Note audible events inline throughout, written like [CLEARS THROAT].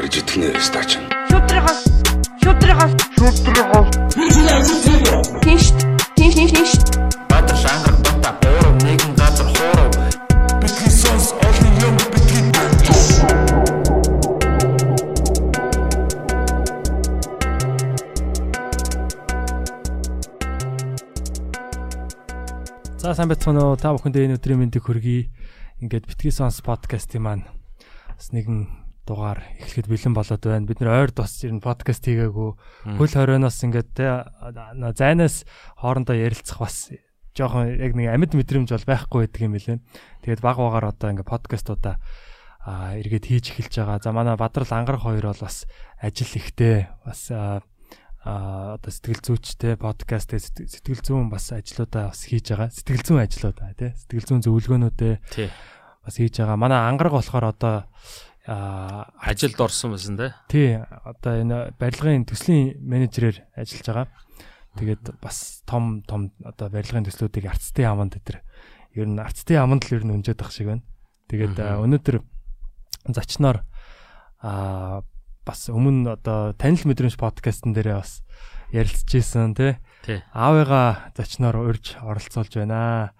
барьж идэх нэ стач. Шүтрихас шүтрихас шүтрихас Тинш тинш тинш тинш Баатар шангар бата гурав нэгэн газар хуурав Бидний сонс олон юм бидний За сайн байцгаана уу? Та бүхэндээ энэ өдрийн мэндийг хүргэе. Ингээд битгий сонс подкастын маань бас нэгэн дугаар эхлэхэд бэлэн болоод байна. Бид нэр ойр тус ер нь подкаст хийгээгүй. Хөл хорионоос ингээд те зайнаас хоорондоо ярилцах бас жоохон яг нэг амьд мэдрэмж бол байхгүй байдаг юм билээ. Тэгээд баг багаар одоо ингээд подкастуудаа а эргээд хийж эхэлж байгаа. За манай Бадрал ангарах хоёр бол бас ажил ихтэй бас а одоо сэтгэл зүйчтэй подкаст сэтгэл зүүн бас ажлуудаа бас хийж байгаа. Сэтгэл зүүн ажлуудаа тий. Сэтгэл зүүн зөвлөгөөнүүдээ бас хийж байгаа. Манай ангараг болохоор одоо а Ажилд орсон байсан те. тий одоо энэ барилгын төслийн менежерээр ажиллаж байгаа. Тэгээд бас том том одоо барилгын төслүүдийг арцтай аманд дээр ер нь арцтай аманд л ер нь өнжөөд ах шиг байна. Тэгээд өнөөдөр зочноор а бас өмнө одоо танил мэдрэмж подкастн дээрээ бас ярилцж исэн тий. Тий. Аавыгаа зочноор урьж оролцуулж байна.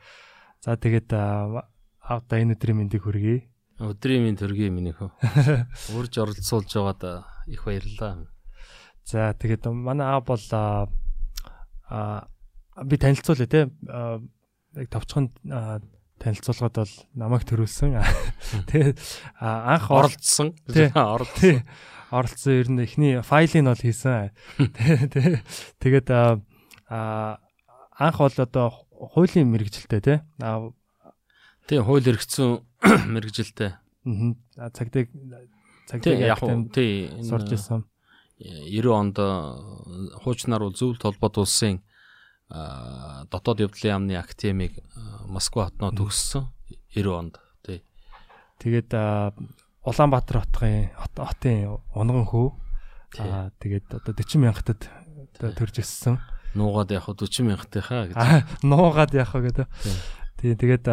За тэгээд одоо энэ өдрийн мэндийг хүргэе. Өдрийн минь төргийн минийхөө. Урж оролцуулж байгаад их баярлалаа. За тэгээд манай аав бол а а, би танилцуулъя те яг товчхон танилцуулгад бол намайг төрүүлсэн. [LAUGHS] Тэгээд анх орол Оролцсон. Оролцсон. оролцсон ер нь эхний файлыг бол хийсэн. [LAUGHS] Тэ- тэ- Тэгээд анх бол одоо хуулийн мэрэгжилтэй те Тий, хууль эргэцэн [COUGHS] мэрэгжилтэй. мгм. А, цагдаа цагдаа яг тий. сурж исэн. 90 онд э, хуучнаар бол зөвлөлт холбоот улсын а, дотоод явдлын яамны академиг а, Москва хотноо төгссөн 90 онд. Тий. Тэгээд Улаанбаатар хотын хот- хотын унган. Тий. Аа тэгээд одоо 40 мянгатад төрж өссөн. Нуугаад яг хөө 40 мянгаттай хаа гэж. Аа нуугаад вэ гэдэг. Тий. Тэгээд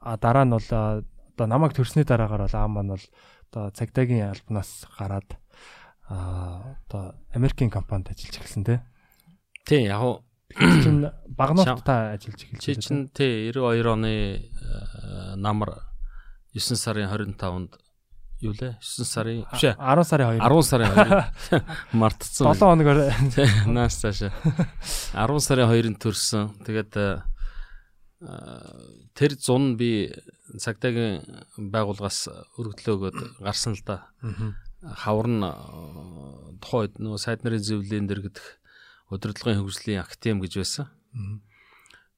дараа нь бол одоо намайг төрсний дараагаар бол аав маань бол одоо цагдаагийн албанаас гараад одоо Америкийн компанид ажиллаж эхэлсэн тий. Тий, яг Чин багнуут та ажиллаж эхэлж Чи чин тий 92 оны э, намар 9 сарын 25-нд юу лээ? 9 сарын биш ээ. 10 сарын 2 10 сарын 2 [LAUGHS] мартцсан. 7 хоногор наас цаашаа. 10 сарын 2-нд төрсөн тэгээд э, тэр зун би цагдаагийн байгууллагаас өргөдлөө өгөөд гарсан л да. Хавар нь э, тухайн үед нөгөө сайд нарын зөвлөлийн дэргэдэх удирдлагын хөгжлийн актем гэж байсан.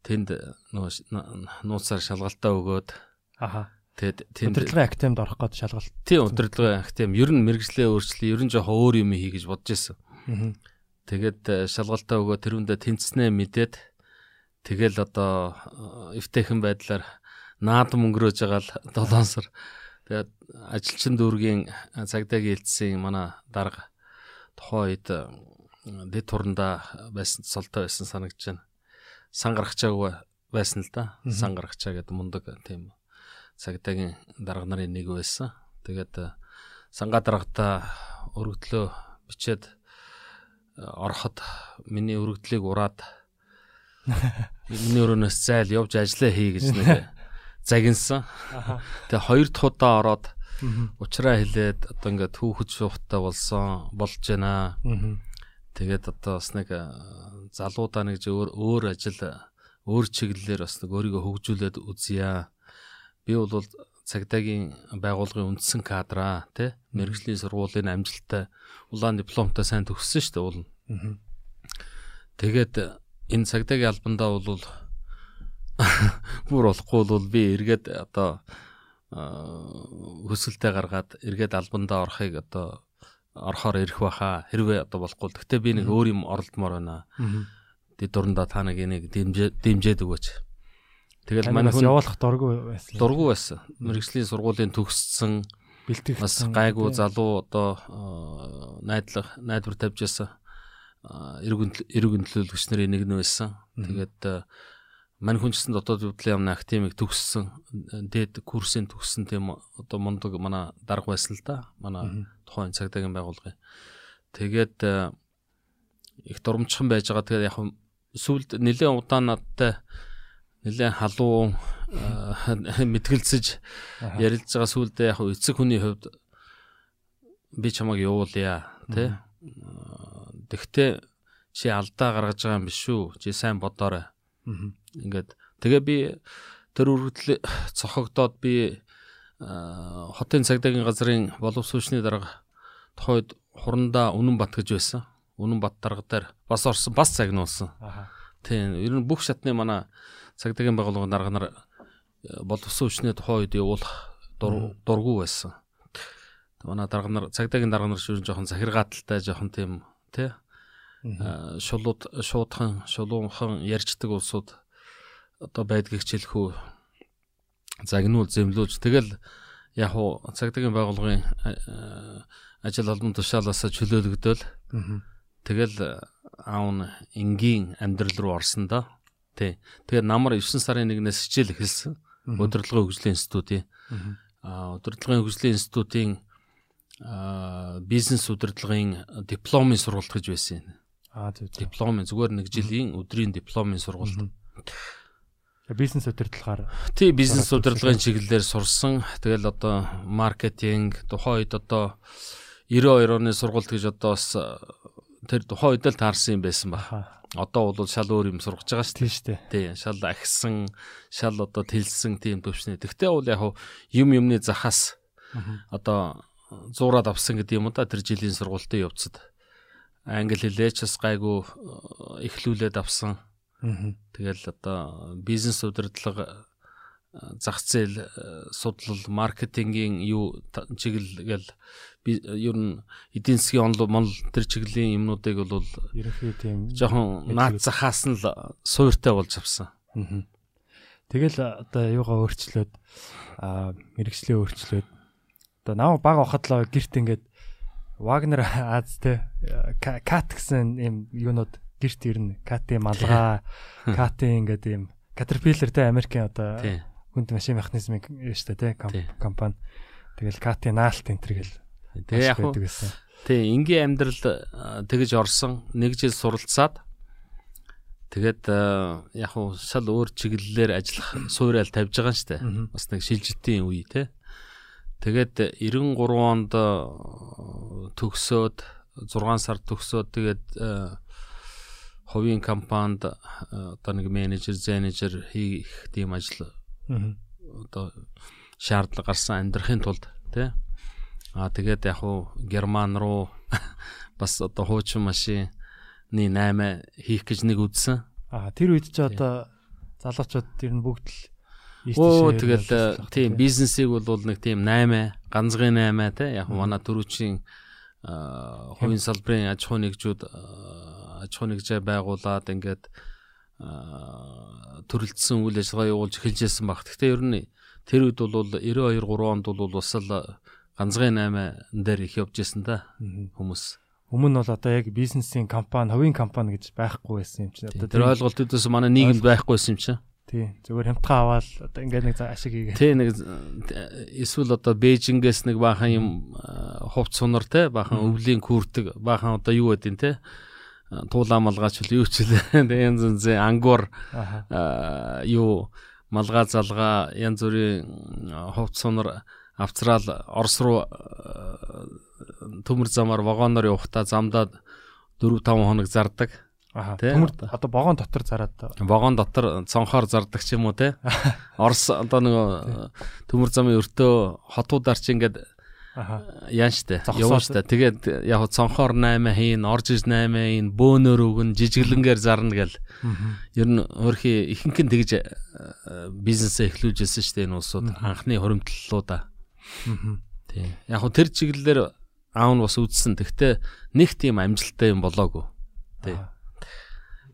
Тэнд нөгөө ш- н- нууцаар шалгалтаа өгөөд аха. тэгээд тэнд удирдлагын актемд орох гээд шалгалт. тий удирдлагын актем. Ер нь мэрэгжлээ өөрчлөе ер нь жоохон өөр юм хий гэж бодож байсан. Тэгээд э, шалгалтаа өгөө тэрүүндээ тэнцснээ мэдээд тэгэл одоо э, эвтэйхэн байдлаар наадам өнгөрөөж байгаа л 7 сар. Тэгээд ажилчин дүүргийн э, цагдаагийн хэлтсийн манай дарга тухайн үед э, дэд турандаа байсан цолтой байсан санагдаж байна. Сан гаргачаагүй байсан л да. Сан гаргачаа гэдэг мундаг тийм цагдаагийн дарга нарын нэг байсан. Тэгээд сангаа даргатаа өргөдлөө бичээд ороход миний өргөдлийг ураад миний өрөөнөөс зайл явж ажиллаа хий гэж нэг загинсан. Тэгээ хоёр дахь удаа ороод уучраа хэлээд одоо ингээд түүхэд шуухтай болсон болж байна. Тэгээд одоо бас нэг э, залуудаа нэг өөр өөр ажил өөр чиглэлээр бас нэг өөрийгөө хөгжүүлээд үзье. Би бол цагдаагийн байгууллагын үндсэн кадраа тий мэрэгжлийн сургуулийн амжилттай улаан дипломтой сайн төгссөн шүү дээ уул. Тэгээд энэ цагдаагийн албандаа бол [LAUGHS] бүр болохгүй бол би эргээд одоо хөсөлтөө гаргаад эргээд албандаа орохыг одоо орохоор ирэх баха хэрвээ одоо болохгүй. Гэхдээ би нэг өөр юм оролдмоор байна. Дэд дурандаа та нэг энийг дэмжээ дэмжээд өгөөч. Тэгэл манай хүн явуулах дурггүй байсан. дургу байсан. Мэргэжлийн сургуулийн төгссөн бэлтгэх бас гайгүй залуу одоо найдлах найдвар тавьж ясан эргэн эргэн төлөөлөгч нарын нэг нь байсан. Тэгээд мань хүн гэсэн дотоод явдлын яамны академик төгссөн дээд курсын төгссөн тийм одоо мундаг манай дарга байсан л да. Манай тухайн цагдаагийн байгууллагын. Тэгээд их дурамчхан байж байгаа. Тэгээд яг сүүлд нэлээд удаан надтай нэлээд халуун [LAUGHS] мэтгэлцэж ярилж байгаа сүүлдээ яг эцэг хүний хувьд би чамайг явуулъя тий. Тэгтээ чи алдаа гаргаж байгаа юм биш шүү. Чи сайн бодоорой. Ингээд тэгээ би тэр үргэлжлэл [SIGHS] цохогдоод би хотын цагдаагийн газрын боловсруучны дарга тохойд хурандаа Үнэн бат гэж байсан. Үнэн бат дарга дээр бас орсон, бас загнуулсан. Тийм. Ер нь бүх шатны манай цагдаагийн байгууллагын дарга нар боловсруучны тохойд явуулах дургу байсан. Манай дарга нар цагдаагийн дарга нар шүүрэн жоохон захиргааталтай жоохон тийм тий шулууд шуудхан шулуунхан ярьждаг улсууд одоо байдгийг хичээлхүү загнуул зэмлүүлж. Тэгэл яг уу цагдаагийн байгууллагын ажил олбон тушаалаас чөлөөлөгдөөл тэгэл аав нь энгийн амьдрал руу орсон да. Тий тэгээ намар 9 сарын 1-ээс хичээл эхэлсэн. Удирдлагын хөгжлийн институтийн удирдлагын хөгжлийн институтийн бизнес удирдлагын дипломын сургалт гэж байсан юм Аа зөв. Дипломын зүгээр нэг жилийн өдрийн дипломын сургалт. Бизнес удирдлагаар. Тий, бизнес удирдлагын чиглэлээр сурсан. Тэгэл одоо маркетинг тухайн үед одоо 92 оны сургалт гэж одоо бас тэр тухайн үед л таарсан юм байсан ба. Одоо бол шал өөр юм сургаж байгаа шүү дээ. Тий, шал ахсан, шал одоо тэлсэн тийм төвшнээ. Тэгтээ бол яг юм юмны захаас одоо зуураад авсан гэдэг юм да тэр жилийн сургалтын явцад англи хэлээч бас гайгүй э, эхлүүлээд авсан. Тэгэл одоо бизнес удирдлага э, зах зээл э, судлал маркетингийн юу чиглэл гэл ер нь эдийн засгийн онол мол тэр чиглэлийн юмнуудыг бол ерөнхий тийм жоохон наад захаас нь л суйртай болж авсан. Тэгэл одоо юугаа өөрчлөөд мэрэгчлээ өөрчлөөд одоо нав баг хахад л гэрт ингээд Вагнер Аз те Кат гэсэн юм юунууд гэрт ирнэ. Катын малгай, Катын ингээд юм Caterpillar те Америкийн одоо хүнд машин механизмын шүү дээ те компани. Тэгэл Катын наалт энэ төр гэл. Тэгээ яг уу. Тий, энгийн амьдрал тэгэж орсон. Нэг жил суралцаад тэгээд яг уу шал өөр чиглэлээр ажиллах суурьал тавьж байгаа юм дээ. Бас нэг шилжилтийн үе те. Тэгээд 93 онд э, төгсөөд 6 сар төгсөөд тэгээд э, хувийн компанид э, одоо нэг менежер, зэнежер хийх тийм ажил одоо шаардлага гарсан амьдрахын тулд тий. Аа тэгээд яг уу Герман руу [LAUGHS] бас одоо хуучин машины 8 хийх гэж нэг үзсэн. Аа тэр үед ч одоо залуучууд тэр нь бүгд л Оо тэгэл тийм бизнесийг бол нэг тийм 8 ганцгын 8 те яг манай төрүүчийн э, хувийн салбарын аж ахуй нэгжүүд аж ахуй нэгжээ байгуулад ингээд төрөлдсөн үйл ажиллагаа явуулж эхэлжсэн баг. Гэхдээ ер нь тэр үед бол 92 3 онд бол бас л ганцгын 8 дээр их явж исэн та хүмүүс. Өмнө нь бол одоо яг бизнесийн компани, хувийн компани гэж байхгүй байсан юм чинь. Одоо тэр ойлголтуудаас манай нийгэмд байхгүй байсан юм чинь. Тий. Зүгээр хямдхан аваад одоо ингээд нэг ашиг хийгээ. Тий нэг эсвэл одоо Бээжингээс нэг баахан юм хувц сунар те баахан өвлийн күртэг баахан одоо юу гэдэг те туулаа малгаач л юу ч л [LAUGHS] янз янз ангуур юу малгай залгаа янз бүрийн хувц сунар авцраал Орос руу төмөр замаар вагоноор явахдаа замдаа 4 5 хоног зардаг Аа төмөр одоо вагон дотор зараад вагон дотор цонхоор зардаг ч юм уу те. [LAUGHS] Орос одоо нөгөө төмөр замын өртөө хотуудаар чи ингээд яан штэ? Явна штэ. тэгээд яг цонхоор 8 хийн орж иж 8 хийн бөөнөр өгн жижиглэнгээр зарна гэл. Ер нь өөрхий ихэнх нь тэгж бизнесээ эхлүүлж ирсэн штэ энэ улсууд. Анхны хуримтлалуудаа. Тий яг тэр чиглэлээр аав нь бас үзсэн тэгтээ нэг тийм амжилттай юм болоогүй. Тий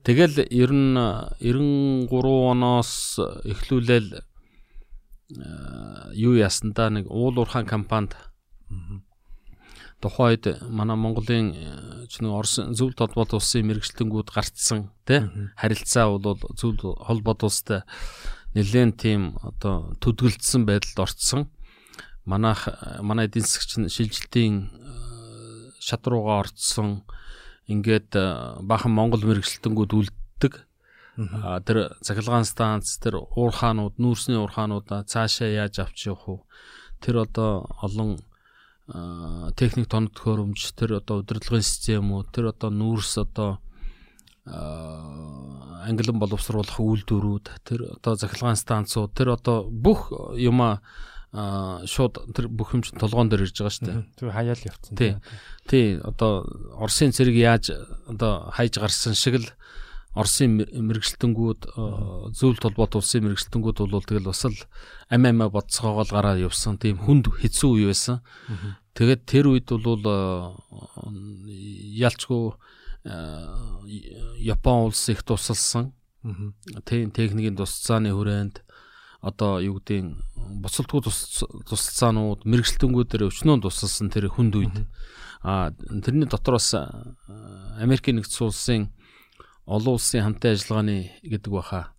Тэгэл ер нь 93 оноос эхлүүлэл юу ясандаа нэг уул уурхаан компанид. Тухайн үед манай Монголын э, ч нэг Орос зөвлөлт холбоот улсын мэрэгчлэнгүүд гарцсан тий харилцаа бол зөвлөлт холбоот улстай нэлээд тийм одоо төдгөлдсөн байдалд орцсон. Манайх манай эдийн засгийн шилжилтийн э, шат руугаа орцсон. Ингээд э, бахан Монгол мэрэгчлэнгүүд үлддэг. А тэр цахилгаан станц тэр уурхаанууд, нүүрсний уурхаануудаа цаашаа яаж авч явах вэ? Тэр одоо олон техник тоног төхөөрөмж тэр одоо удирдлагын системүүд тэр одоо нүүрс одоо англин боловсруулах үйлдвэрүүд тэр одоо захилгаан станцууд тэр одоо бүх юма шууд тэр бүх юм чинь толгоон дээр ирж байгаа шүү дээ. Тэр хаяал явцсан. Тий. Тий одоо Оросын цэрэг яаж одоо хайж гарсан шиг л Оросын мэрэгчлэнгүүд зөвлөлт холбоот улсын мэрэгчлэнгүүд бол тэгэл бас л ам амаа бодцоогоол гараад явсан тийм хүнд хэцүү үе байсан. Тэгээд тэр үед бол ялчгүй Япон улс их тусалсан. Тийм техникийн тусцааны хүрээнд одоо юу гэдгийг буцалтгүй тусалцаанууд мэрэгчлэнгүүдээр өчнөө тусалсан тэр хүнд үед. А тэрний дотор бас Америкийн нэгдсэн улсын олон улсын хамтын ажиллагааны гэдэг баха.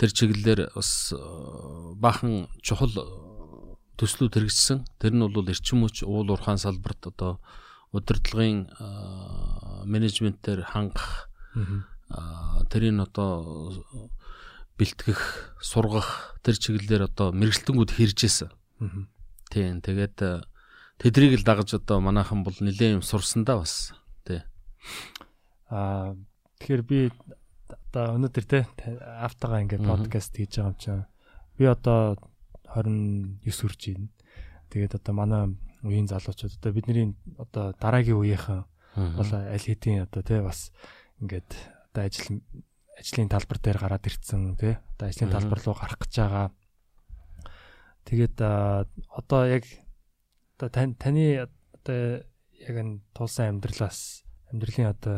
Тэр чиглэлээр бас бахан чухал төслүүд хэрэгжсэн. Тэр нь бол эрчим хүч уул уурхаан салбарт одоо удирдлагын менежментээр хангах тэрийг одоо бэлтгэх, сургах тэр чиглэлээр одоо мэрэгчлэнгүүд хэрэгжсэн. Тийм. Тэгээд тэдрийг л дагаж одоо манайхан бол нэлээд юм сурсан да бас. Тий. Аа тэгэхээр би одоо өнөөдөр те автагаа ингээд подкаст хийж байгаа юм чинь би одоо 29 хүрч байна. Тэгээд одоо манай үеийн залуучууд одоо бидний одоо дараагийн үеийнхэн бол аль хэдийн одоо тий бас ингээд одоо ажил ажлын талбар дээр гараад ирцэн тий. Одоо ажлын талбар руу гарах гэж байгаа. Тэгээд одоо яг одоо таны одоо яг энэ тулсан амьдралаас амьдралын одоо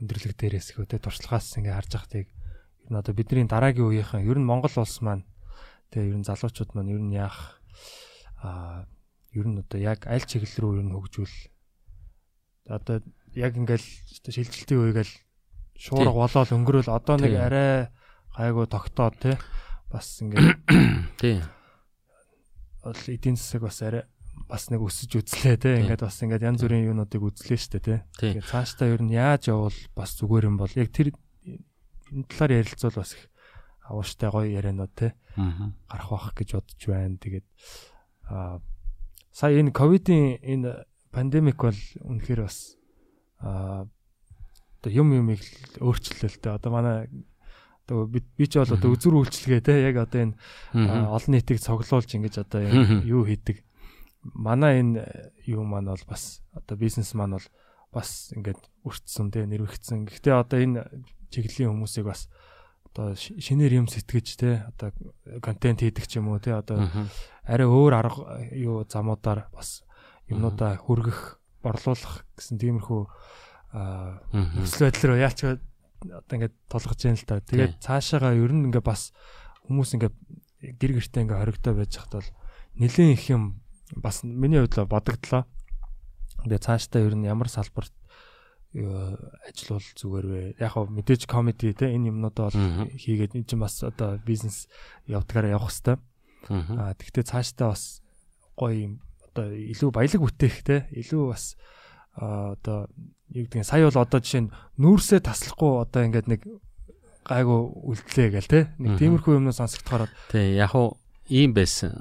өндөрлөг дээрээс хөө тий туршлагаас ингээ харж байхдыг ер нь одоо бидний дараагийн үеийнхэн ер нь Монгол улс маань Тэгээ ер нь залуучууд маань ер нь яах аа ер нь одоо яг аль чиглэл рүү ер нь хөгжүүл? Одоо яг ингээл шилжилтийн үегээл шуурга болоод өнгөрөөл. Одоо нэг арай гайгүй тогтоод те бас ингээд [COUGHS] тий. Бол эдийн засаг бас арай бас нэг өсөж үзлээ те ингээд бас ингээд янз бүрийн юунуудыг үзлээ штэ те тэгээд цаашдаа ер нь яаж явбал бас зүгээр юм бол яг тэр энэ талаар ярилцвал бас их авууштай гоё ярианууд те гарах бах гэж бодож байна. Тэгээд аа сая энэ ковидын энэ пандемик бол үнэхээр бас аа одоо юм юмыг өөрчлөлөө л те. Одоо манай одоо би ч бол одоо үзүр үйлчлэгээ те яг одоо энэ олон нийтийг цоглуулж ингэж одоо юу хийдэг. Манай энэ юу маань бол бас одоо бизнес маань бол бас ингээд өртсөн те нэрвэгдсэн. Гэхдээ одоо энэ чиглэлийн хүмүүсийг бас одоо шинээр юм сэтгэж те одоо контент хийдэг ч юм уу те одоо арай өөр арга юу замуудаар бас юмнуудаа хүргэх борлуулах гэсэн тиймэрхүү нөхцөл байдал руу яач одоо ингээд тулгаж яана л та. Тэгээд цаашаага ер нь ингээд бас хүмүүс ингээд гэр гертэ ингээд хоригдоо байж хат бол нэлээд их юм бас миний хувьд бодогдлоо. Тэгээд цаашдаа ер нь ямар салбарт ажиллавал зүгээр вэ. Яг хөө мэдээж комеди те энэ юмнуудаа бол хийгээд эн чинь бас одоо бизнес явдгаараа явах хэвээр. Аа тэгвэл цаашдаа бас гоё юм одоо илүү баялаг бүтээх те илүү бас одоо юу гэдэг нь сая бол одоо жишээ нь нүүрсээ таслахгүй одоо ингээд нэг гайгүй үлдлээ гэл те. Нэг тиймэрхүү юмнууд сонсогдохоор тий яг хуу ийм байсан.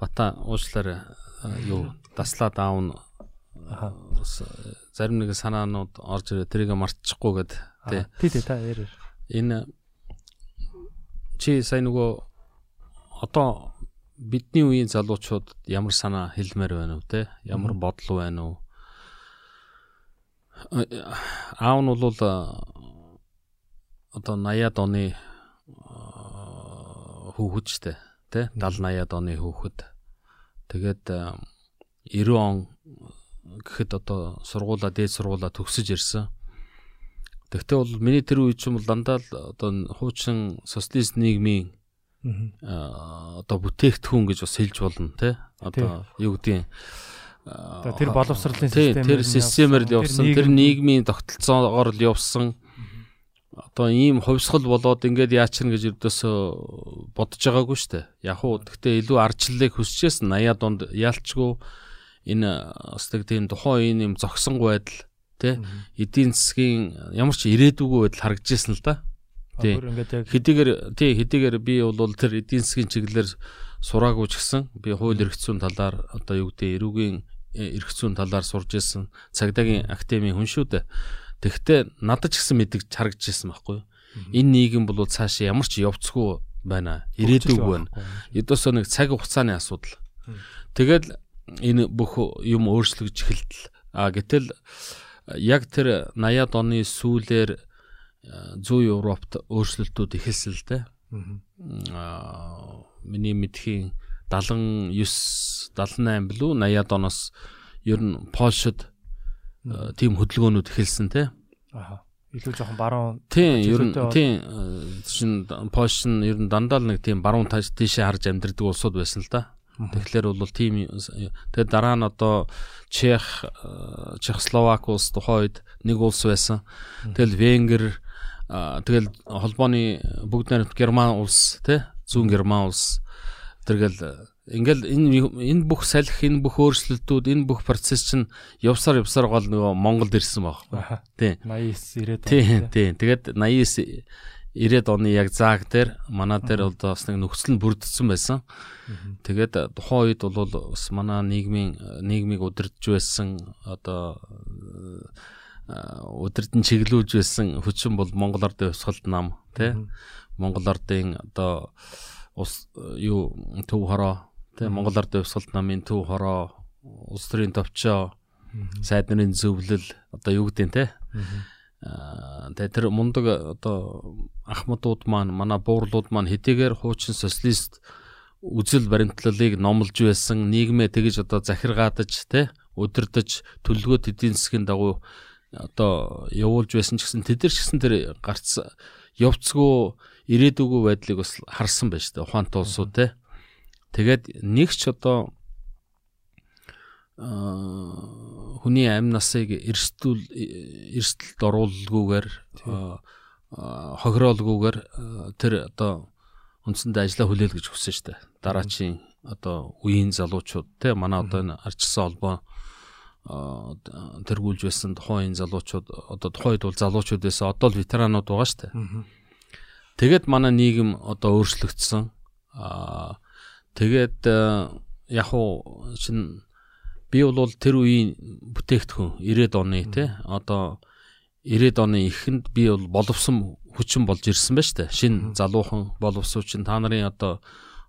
Бата уучлаарай юу таслаад аавн зарим нэг санаанууд орж ирээ. Тэрийг мартчихгүй гэд тий. Тий та ярь. Энэ чи сайн нөгөө одоо бидний үеийн залуучууд ямар санаа хэлмээр байна вэ те? Ямар бодол байна уу аав нь бол одоо 80-аад оны хүүхэд штэ те 70 80-аад оны хүүхэд тэгээд 90 он гэхэд одоо сургуулаа дээд сургуулаа төгсөж ирсэн. Тэгвэл бол миний тэр үе чинь бол дандаа л одоо хуучин социалист нийгмийн одоо бүтээгдэхүүн гэж бас хэлж болно те. Одоо юу гэдгийг Одоо тэр боловсролын тий, системээр тэр системээр л явсан, тэр нийгмийн тогтолцоогоор л явсан. Одоо ийм хувьсгал болоод ингээд яачихна гэж өрдөөсөө бодож байгаагүй шүү дээ. Яг уу гэхдээ илүү арчлалыг хүсчээс 80-аад онд яалчгүй энэ бас тэг тийм тухайн үеийн юм зогсонгүй байдал тий эдийн засгийн ямар ч ирээдүгөө байдал харагдажсэн л да. тий. Хэдийгээр тий хэдийгээр би бол тэр эдийн засгийн чиглэлээр сураагүй ч гэсэн би хууль эрх зүйн талаар одоо юу гэдэг эрүүгийн э, эрх зүйн талаар сурж ирсэн цагдаагийн академийн хүн шүү дээ. Тэгэхдээ надад ч гэсэн мэдгэж харагдаж ирсэн байхгүй юу? Энэ нийгэм бол цаашаа ямар ч явцгүй байна. Ирээдүггүй байна. Эдөөсөө нэг цаг хугацааны асуудал. Тэгэл энэ бүх юм өөрчлөгдөж эхэлтэл. А гэтэл яг тэр 80-ад оны сүүлээр э, зүүн Европт өөрчлөлтүүд эхэлсэн л дээ. Аа миний мэдхийн 79 78 билүү 80-ад оноос ер нь Польшид э, тийм хөдөлгөөнүүд эхэлсэн те. аха илүү жоохон баруун Тийм ер нь тийм э, чин Польш нь ер нь дандаа л нэг тийм баруун тааш тийшээ харж амьдэрдэг улсууд байсан л да. Тэгэхээр бол тийм тэгээд дараа нь одоо Чех э, Чехословак улс тухайн үед нэг улс байсан. Тэгэл Венгер тэгэл холбооны бүгд найрамд Герман улс тий зүүн Герман улс тэргээл ингээл энэ энэ бүх салхи энэ бүх өөрчлөлтүүд энэ бүх процесс чинь явсаар явсаар гол нөгөө Монголд ирсэн байхгүй. аха Тий. 89 90 Тийм тийм. Тэгээд 89 90-ад оны яг зааг дээр манай дээр бол бас нэг нөхцөл нь бүрдсэн байсан. Тэгээд тухайн үед бол бас манай нийгмийн нийгмийг удирдах байсан одоо э, удирдан чиглүүлж байсан хүчин бол Монгол Ардын хувьсгалт нам тий Монгол Ардын одоо ус юу төв хороо. Тий Монгол Ардын хувьсгалт намын төв хороо улс төрийн товчоо сайд нарын зөвлөл одоо юу гэдэг нь те? Тэгээ тэр мундаг одоо ахмадууд маань манай буурлууд маань хэдийгээр хуучин социалист үзэл баримтлалыг номлож байсан нийгмээ тэгж одоо захиргаадаж те удирдах төлөвлөгөөт эдийн засгийн дагуу одоо явуулж байсан ч гэсэн тэд нар ч гэсэн тэр гарц явцгүй ирээдүгөө байдлыг бас харсан байж та ухаантай улсууд те тэгээд нэг ч одоо хүний амь насыг эрсдүүл эрсдэлд оруулалгүйгээр хохироолгүйгээр аа, тэр одоо үндсэндээ ажилла хүлээл гэж хүссэн шүү дээ. Дараачийн одоо үеийн залуучууд те манай одоо энэ арчсан холбоо тэргүүлж байсан тухайн залуучууд одоо тухайн үед бол залуучууд байсан одоо л ветеранууд байгаа шүү дээ. Тэгээд манай нийгэм одоо өөрчлөгдсөн. Аа тэгээд аа, яг уу чин би бол тэр үеийн бүтээгдэхүүн 90-ад оны тий одоо 90-ад оны эхэнд би бол боловсон хүчин болж ирсэн шүү дээ. Шин залуухан боловсуучин та нарын одоо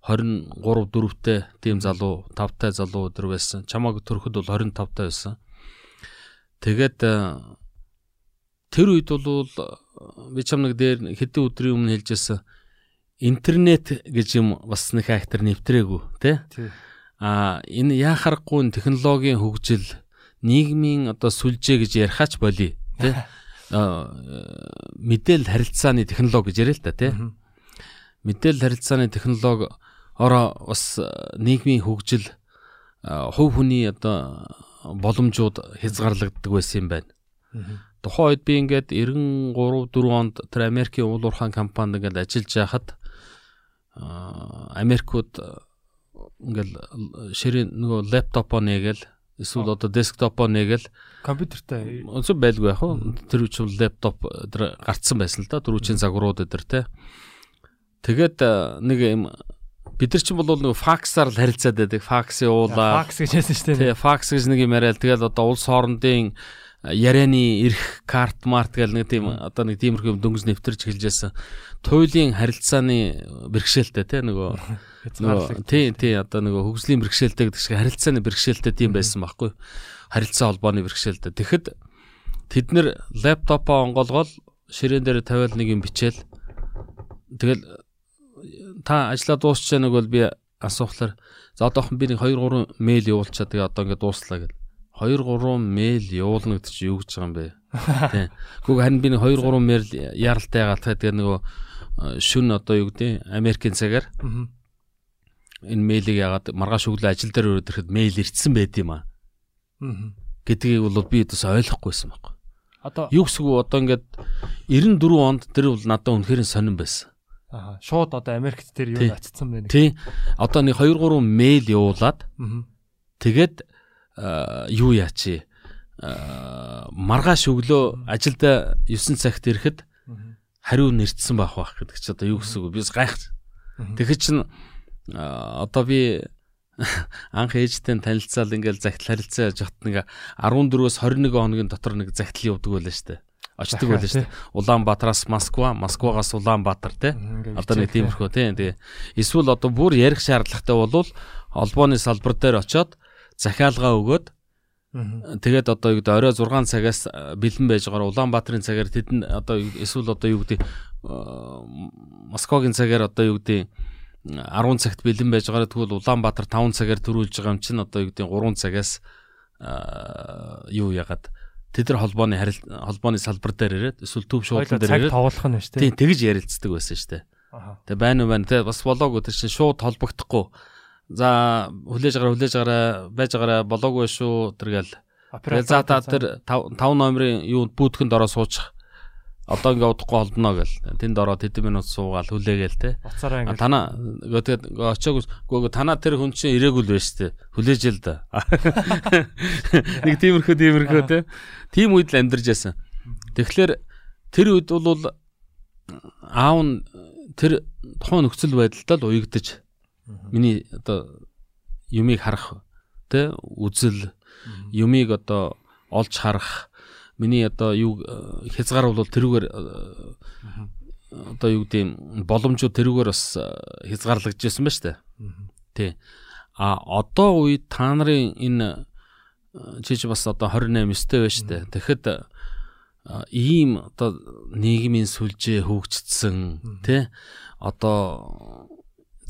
23 4-тэй тийм залуу 5-тай залуу өдр байсан. Чамааг төрөхөд бол 25 таа байсан. Тэгээд э, тэр үед бол би чамнаг дээр хэдэн өдрийн өмнө хэлжсэн интернет гэж юм бас нэг актер нэвтрээгүй тий. А энэ яа харахгүй технологийн хөгжил нийгмийн одоо сүлжээ гэж ярихаач болий тий [LAUGHS] э, мэдээлэл харилцааны технологи гэж яриа л та тий мэдээлэл харилцааны технологи ороо бас э, нийгмийн хөгжил э, хувь хүний одоо боломжууд хязгаарлагддаг байсан юм байна. Тухайн үед би ингээд 93 4 онд тэр Америкийн уул уурхайн компанид ингээд ажиллаж байхад Америкууд ингээл ширээ нөгөө лаптопоо нэгээл эсвэл одоо десктопоо нэгээл компьютертэй Өнцөг байлгүй яг хуу тэр үчил лаптоп тэр гарцсан байсан л да дөрвчийн загварууд өдр те. Тэгээд нэг юм бид нар чинь бол нэг факсаар л харилцаад байдаг. Факсын уулаа. факс гэж хэлсэн шүү дээ. Факс гэж нэг юм яриад тэгэл одоо улс хоорондын ярианы эрх карт март гэл нэг тийм одоо нэг тиймэрхүү дөнгөж нэвтэрч эхэлжсэн. Туйлын харилцааны бэрхшээлтэй те нөгөө тий тий одоо нөгөө хөгжлийн бэрхшээлтэй гэдэг шиг харилцааны бэрхшээлтэй тийм байсан байхгүй. Харилцаа холбооны бэрхшээлтэй. Тэгэхэд тэд нэр лаптопоо онгоолгоол ширээн дээр тавиал нэг юм бичээл. Тэгэл та ажиллаа дуусчаа нэг бол би асуухлаар за одоохон би нэг 2 3 мэйл явуулчаа тэгээ одоо ингээд дууслаа гэл 2 3 мэйл явуулна гэдэг чи юу гэж байгаа юм бэ тий Гэхдээ харин би нэг 2 3 мэйл яралтай гаалтаа тэгээ нөгөө э, шүн одоо юу гэдэг Америкийн цагаар энэ мэйлийг ягаад маргааш өглөө ажил дээр өрөөд ирэхэд мэйл ирдсэн байд юм аа. Гэдгийг бол би бас ойлгохгүйсэн байхгүй. Одоо Юу гэсэн үг одоо ингээд 94 онд тэр бол надад үнэхээр сонирн байсан. аа шууд одоо Америкт тэр юу очсон байна. Тий. Одоо нэг 2 3 мэйл явуулаад тэгээд юу яачи аа, маргааш өглөө ажилда 9 цагт ирэхэд хариу нэрчсэн байх байх гэдэг чи одоо юу гэсэн үг би бас гайх. Тэгэхээр чин аа, одоо би [LAUGHS] анх ээжтэй танилцаал ингээл загтал харилцаа яж хат нэг 14-өөс 21 хоногийн дотор нэг загтал явдаг байлаа штэ. Очдөг байлаа штэ. Улаанбаатараас Москва, Москвагаас Улаанбаатар те. Одоо нэг тиймэрхүү тийм тэгээ эсвэл одоо бүр ярих шаардлагатай болвол холбооны салбар дээр очоод захиалгаа өгөөд тэгээд одоо юу гэдэг орой 6 цагаас э, бэлэн байж байгаа Улаанбаатарын цагаар тэдэн одоо юу- эсвэл одоо юу гэдэг э, Москвагийн цагаар одоо юу гэдэг 10 цагт бэлэн байж байгаа тэгвэл Улаанбаатар 5 цагаар төрүүлж байгаа юм чинь одоо юу гэдэг 3 цагаас э, юу ягаад тэд нар холбооны харил холбооны салбар дээр ирээд эсвэл төв Хоёлоо дээр цаг ирээд тоглох нь шүү тийм дээ. тэгж ярилцдаг байсан шүү дээ. Тэгээ байна уу байна. Тэгээ бас болоогүй тэр чинь шууд холбогдохгүй. За хүлээж агараа хүлээж агараа байж агараа болоогүй шүү тэргээл. Тэгээ за та тэр 5 номерын юу бүүтгэнд ороо суучих. Одоо ингээ удахгүй холдно гэл. Тэнд ороод хэдэн минут суугаал хүлээгээл те. уцаараа А, ингээд Танаа тэгээд очоогүй гоо танаа тэр хүн чинь ирээгүй л байж тээ. Хүлээж л да. [LAUGHS] Нэг тиймэрхүү тиймэрхүү те. Тийм үед л амьдарч яасан. Тэгэхээр тэр үед бол аав нь тэр тухайн нөхцөл байдалтай л уягдаж миний одоо юмыг харах те үзэл юмыг одоо олж харах миний одоо юу э, хязгаар бол тэрүүгээр э, одоо юу гэдэг боломжууд тэрүүгээр бас э, хязгаарлагдж байсан ба штэ. Тий. А одоо үед та нарын энэ э, чи ч бас одоо 28 9-тэй байна штэ. Тэгэхэд ийм одоо нийгмийн сүлжээ хөгжчихсэн тий. Одоо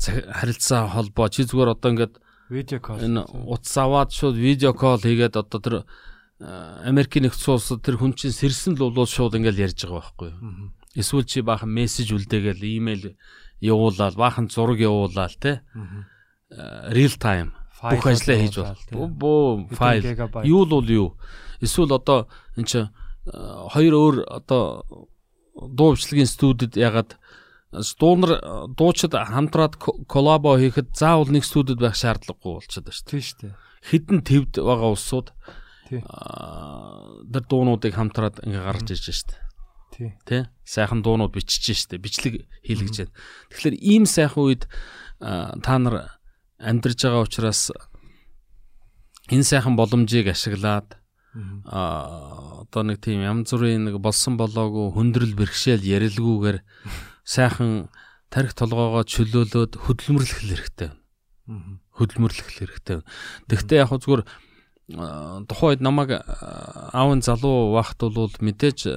харилцаа холбоо. Чи зүгээр одоо ингээд видео кол. энэ утас аваад шууд видео кол хийгээд одоо тэр Америкийн нэгдсэн улсад тэр хүн чинь сэрсэн л бол шууд ингээл ярьж байгаа байхгүй юу. Эсвэл чи баахан мессеж үлдээгээл имэйл явуулаад баахан зураг явуулаад те real time бүх ажлаа хийж бол бөө файл. юу л бол юу? Эсвэл одоо эн чи хоёр өөр одоо дуу бичлэгийн студид ягаад дуунар дуучид хамтраад ко- коллабо хийхэд заавал нэг студид байх шаардлагагүй болчиход байна шүү. Тийм шүү дээ. Хідэн твд байгаа улсууд аа, тэр дуунуудыг хамтраад ингээ гаргаж ирж байна шүү дээ. Тий. Тэ? Сайхан дуунууд бичиж штэ бичлэг хийлгэж байна. Тэгэхээр ийм сайхан үед аа, та нар амьдарч байгаа учраас энэ сайхан боломжийг ашиглаад аа одоо нэг тийм янз бүрийн нэг болсон болоогүй хүндрэл бэрхшээл ярилгүйгээр [LAUGHS] сайхан тарих толгоогоо чөлөөлөөд хөдөлмөрлөх хэрэгтэй. Хөдөлмөрлөх хэрэгтэй. Тэгвэл яг зүгээр үед намайг аа, аав нь залуу байхад бол мэдээж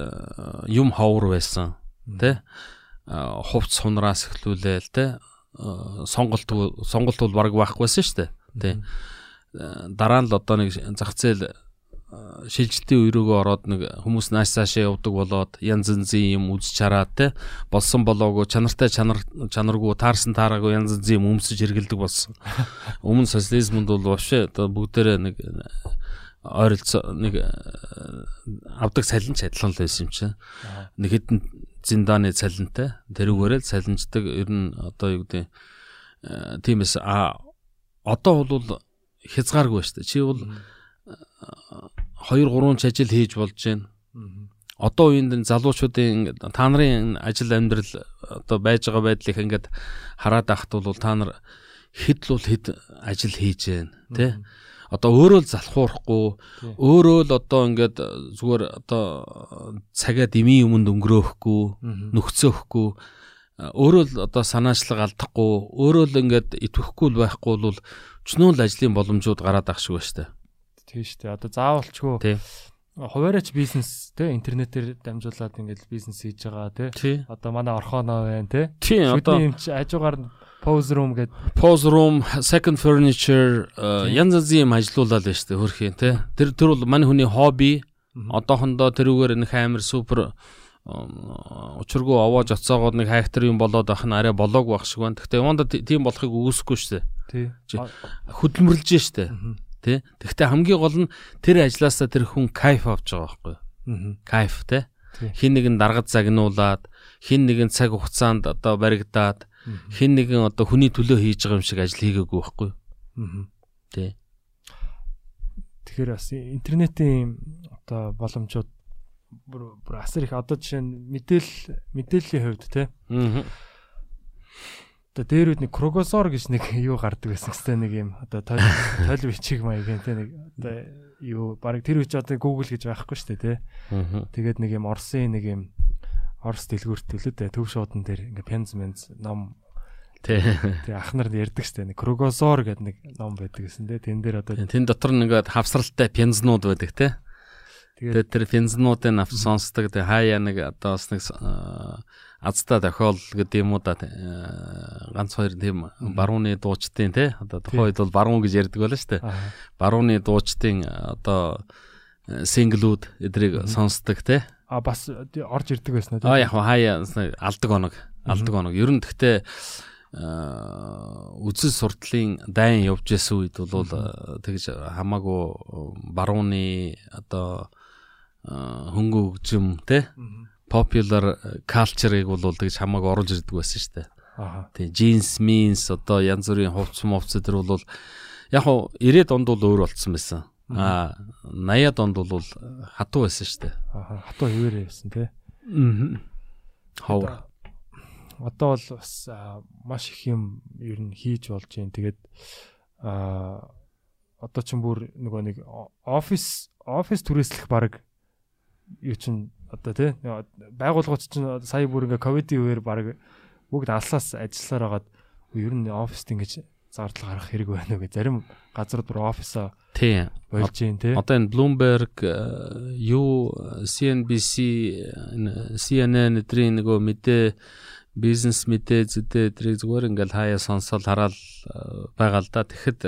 юм ховор байсан тий хувц сунараас эхлүүлээл тий сонголт сонголт бол баг байхгүйсэн шүү дээ тий Аа, дараа нь л одоо нэг зах зээл шилжилтийн рүүгээ ороод нэг хүмүүс нааш цаашаа явдаг болоод янз янзын юм үзэж хараад те болсон болоогүй чанартай чанар чанаргүй таарсан таараагүй янз янзын юм өмсөж хэргэлдэг болсон. [LAUGHS] Өмнө социализмд бол вообще одоо бүгдээрээ нэг ойролцоо нэг авдаг салинч адилхан л байсан юм чинь. Нэг хэдэн зиндааны цалинтай тэрүүгээрээ цалинждаг ер нь одоо юу гэдэг э, тиймээс а одоо бол хязгааргүй шүү дээ. Чи бол 2 3 ч ажил хийж болж байна. Одоо үеинд энэ залуучуудын та нарын ажил амьдрал одоо байж байгаа байдлыг ингээд хараад ахт бол та нар хэд л бол хэд ажил хийж байна тий одоо өөрөө л залхуурахгүй өөрөө л одоо ингээд зүгээр одоо цагаа дэмий юмд өнгөрөөхгүй нөхцөөхгүй өөрөө л одоо санаачлаг алдахгүй өөрөө л ингээд итвэхгүй л байхгүй бол чнөө л ажлын боломжууд гараад ах шиг ба штэ Тийм шүү дээ. Одоо заавалчгүй тий хуваараач бизнес те интернетээр дамжуулаад ингээд бизнес хийж байгаа те. тий Одоо манай орхоноо байна те. тий одоо юм чи хажуугаар нь pose room гэдэг pose room second furniture э, янз янзын юм ажилуулаад байна шүү дээ хөрхийн тий тэр тэр бол манай хүний хобби одоохондоо тэрүүгээр нэг амар супер учиргүй овоож оцоогоод нэг хайхтар юм болоод ах нь арай болоог байх шиг байна. Гэхдээ юунда тийм болохыг үүсэхгүй шүү дээ. тий. Хөдөлмөрлж штэ. Тэ. Тэгвэл хамгийн гол нь тэр ажилласаа тэр хүн кайф авч байгаа байхгүй юу? Аа. Кайф. Тий. Хин нэгэн даргад загнуулаад, хин нэгэн цаг хугацаанд одоо баригдаад, хин нэгэн одоо хүний төлөө хийж байгаа юм шиг ажил хийгээгүй байхгүй юу? Аа. Тий. Тэгэхээр бас интернетийн одоо боломжууд бүр асар их одоо жишээ нь мэдээл мэдээллийн хувьд те Аа. Одоо дээр үд нэг крогосор гэж нэг [LAUGHS] юу гардаг байсан гэстэй нэг юм одоо тойл [LAUGHS] тойл бичиг маягийн те нэг одоо юу баг тэр үуч одоо Google гэж байхгүй шүү дээ те Аа. тэгээд нэг юм Орсын нэг юм Орс дэлгүүрт төлөө те төв шуудан дээр ингээ пенз менз ном Тий. тэгээ ах нар ярьдаг дээ нэг крогосор гэдэг нэг ном байдаг гэсэн те тэн дээр одоо Тэн дотор нэгээд хавсралтай пензнууд байдаг те. тэгээд тэр пензнуудын авч сонсдог. Тэгээ хаяа нэг одоо бас нэг азтай тохиол гэдэг юм уу да аа, ганц хоёр тийм барууны дуучдын те. Одоо тухайн үед бол баруун гэж ярьдаг байлаа шүү дээ. Барууны дуучдын одоо э, синглүүд эдрийг сонсдог те. а бас орж ирдэг байсан уу Аа яг хаяа алдаг оног алдаг оног. Ер нь гэхдээ үзэл сурдлын дайн явж байсан үед бол тэгж хамаагүй барууны одоо хөнгө хөгжим те popular culture-ыг бол тэгж хамаагүй оруулж ирдэг байсан шүү дээ. аа Тий, jeans, means одоо янз бүрийн хувцс мовц тэр бол яг хуу 90-ад онд бол өөр болцсон байсан. Аа 80-ад онд бол хатуу байсан шүү дээ. аа хатуу хിവэрээ байсан те Аа. Ховор. одоо бол бас маш их юм ер нь хийж болж байна. Тэгээд аа одоо ч бүр нөгөө нэг офис офис түрээслэх баг юу чин одоо тий байгууллагууд чинь сая бүр ингээ ковидын үеэр баг бүгд алсаас ажилласаар хагаад ер нь офист ингэж зардал гарах хэрэг байна уу гэ зарим газрууд бүр офисоо Тий. болж юм тий Одоо энэ Bloomberg, э, юу CNBC, CNN эдрийн нөгөө мэдээ бизнес мэдээ зүйдээ эдрийг зүгээр ингээл хаяа сонсоод хараад э, байгаа л да. Тэгэхэд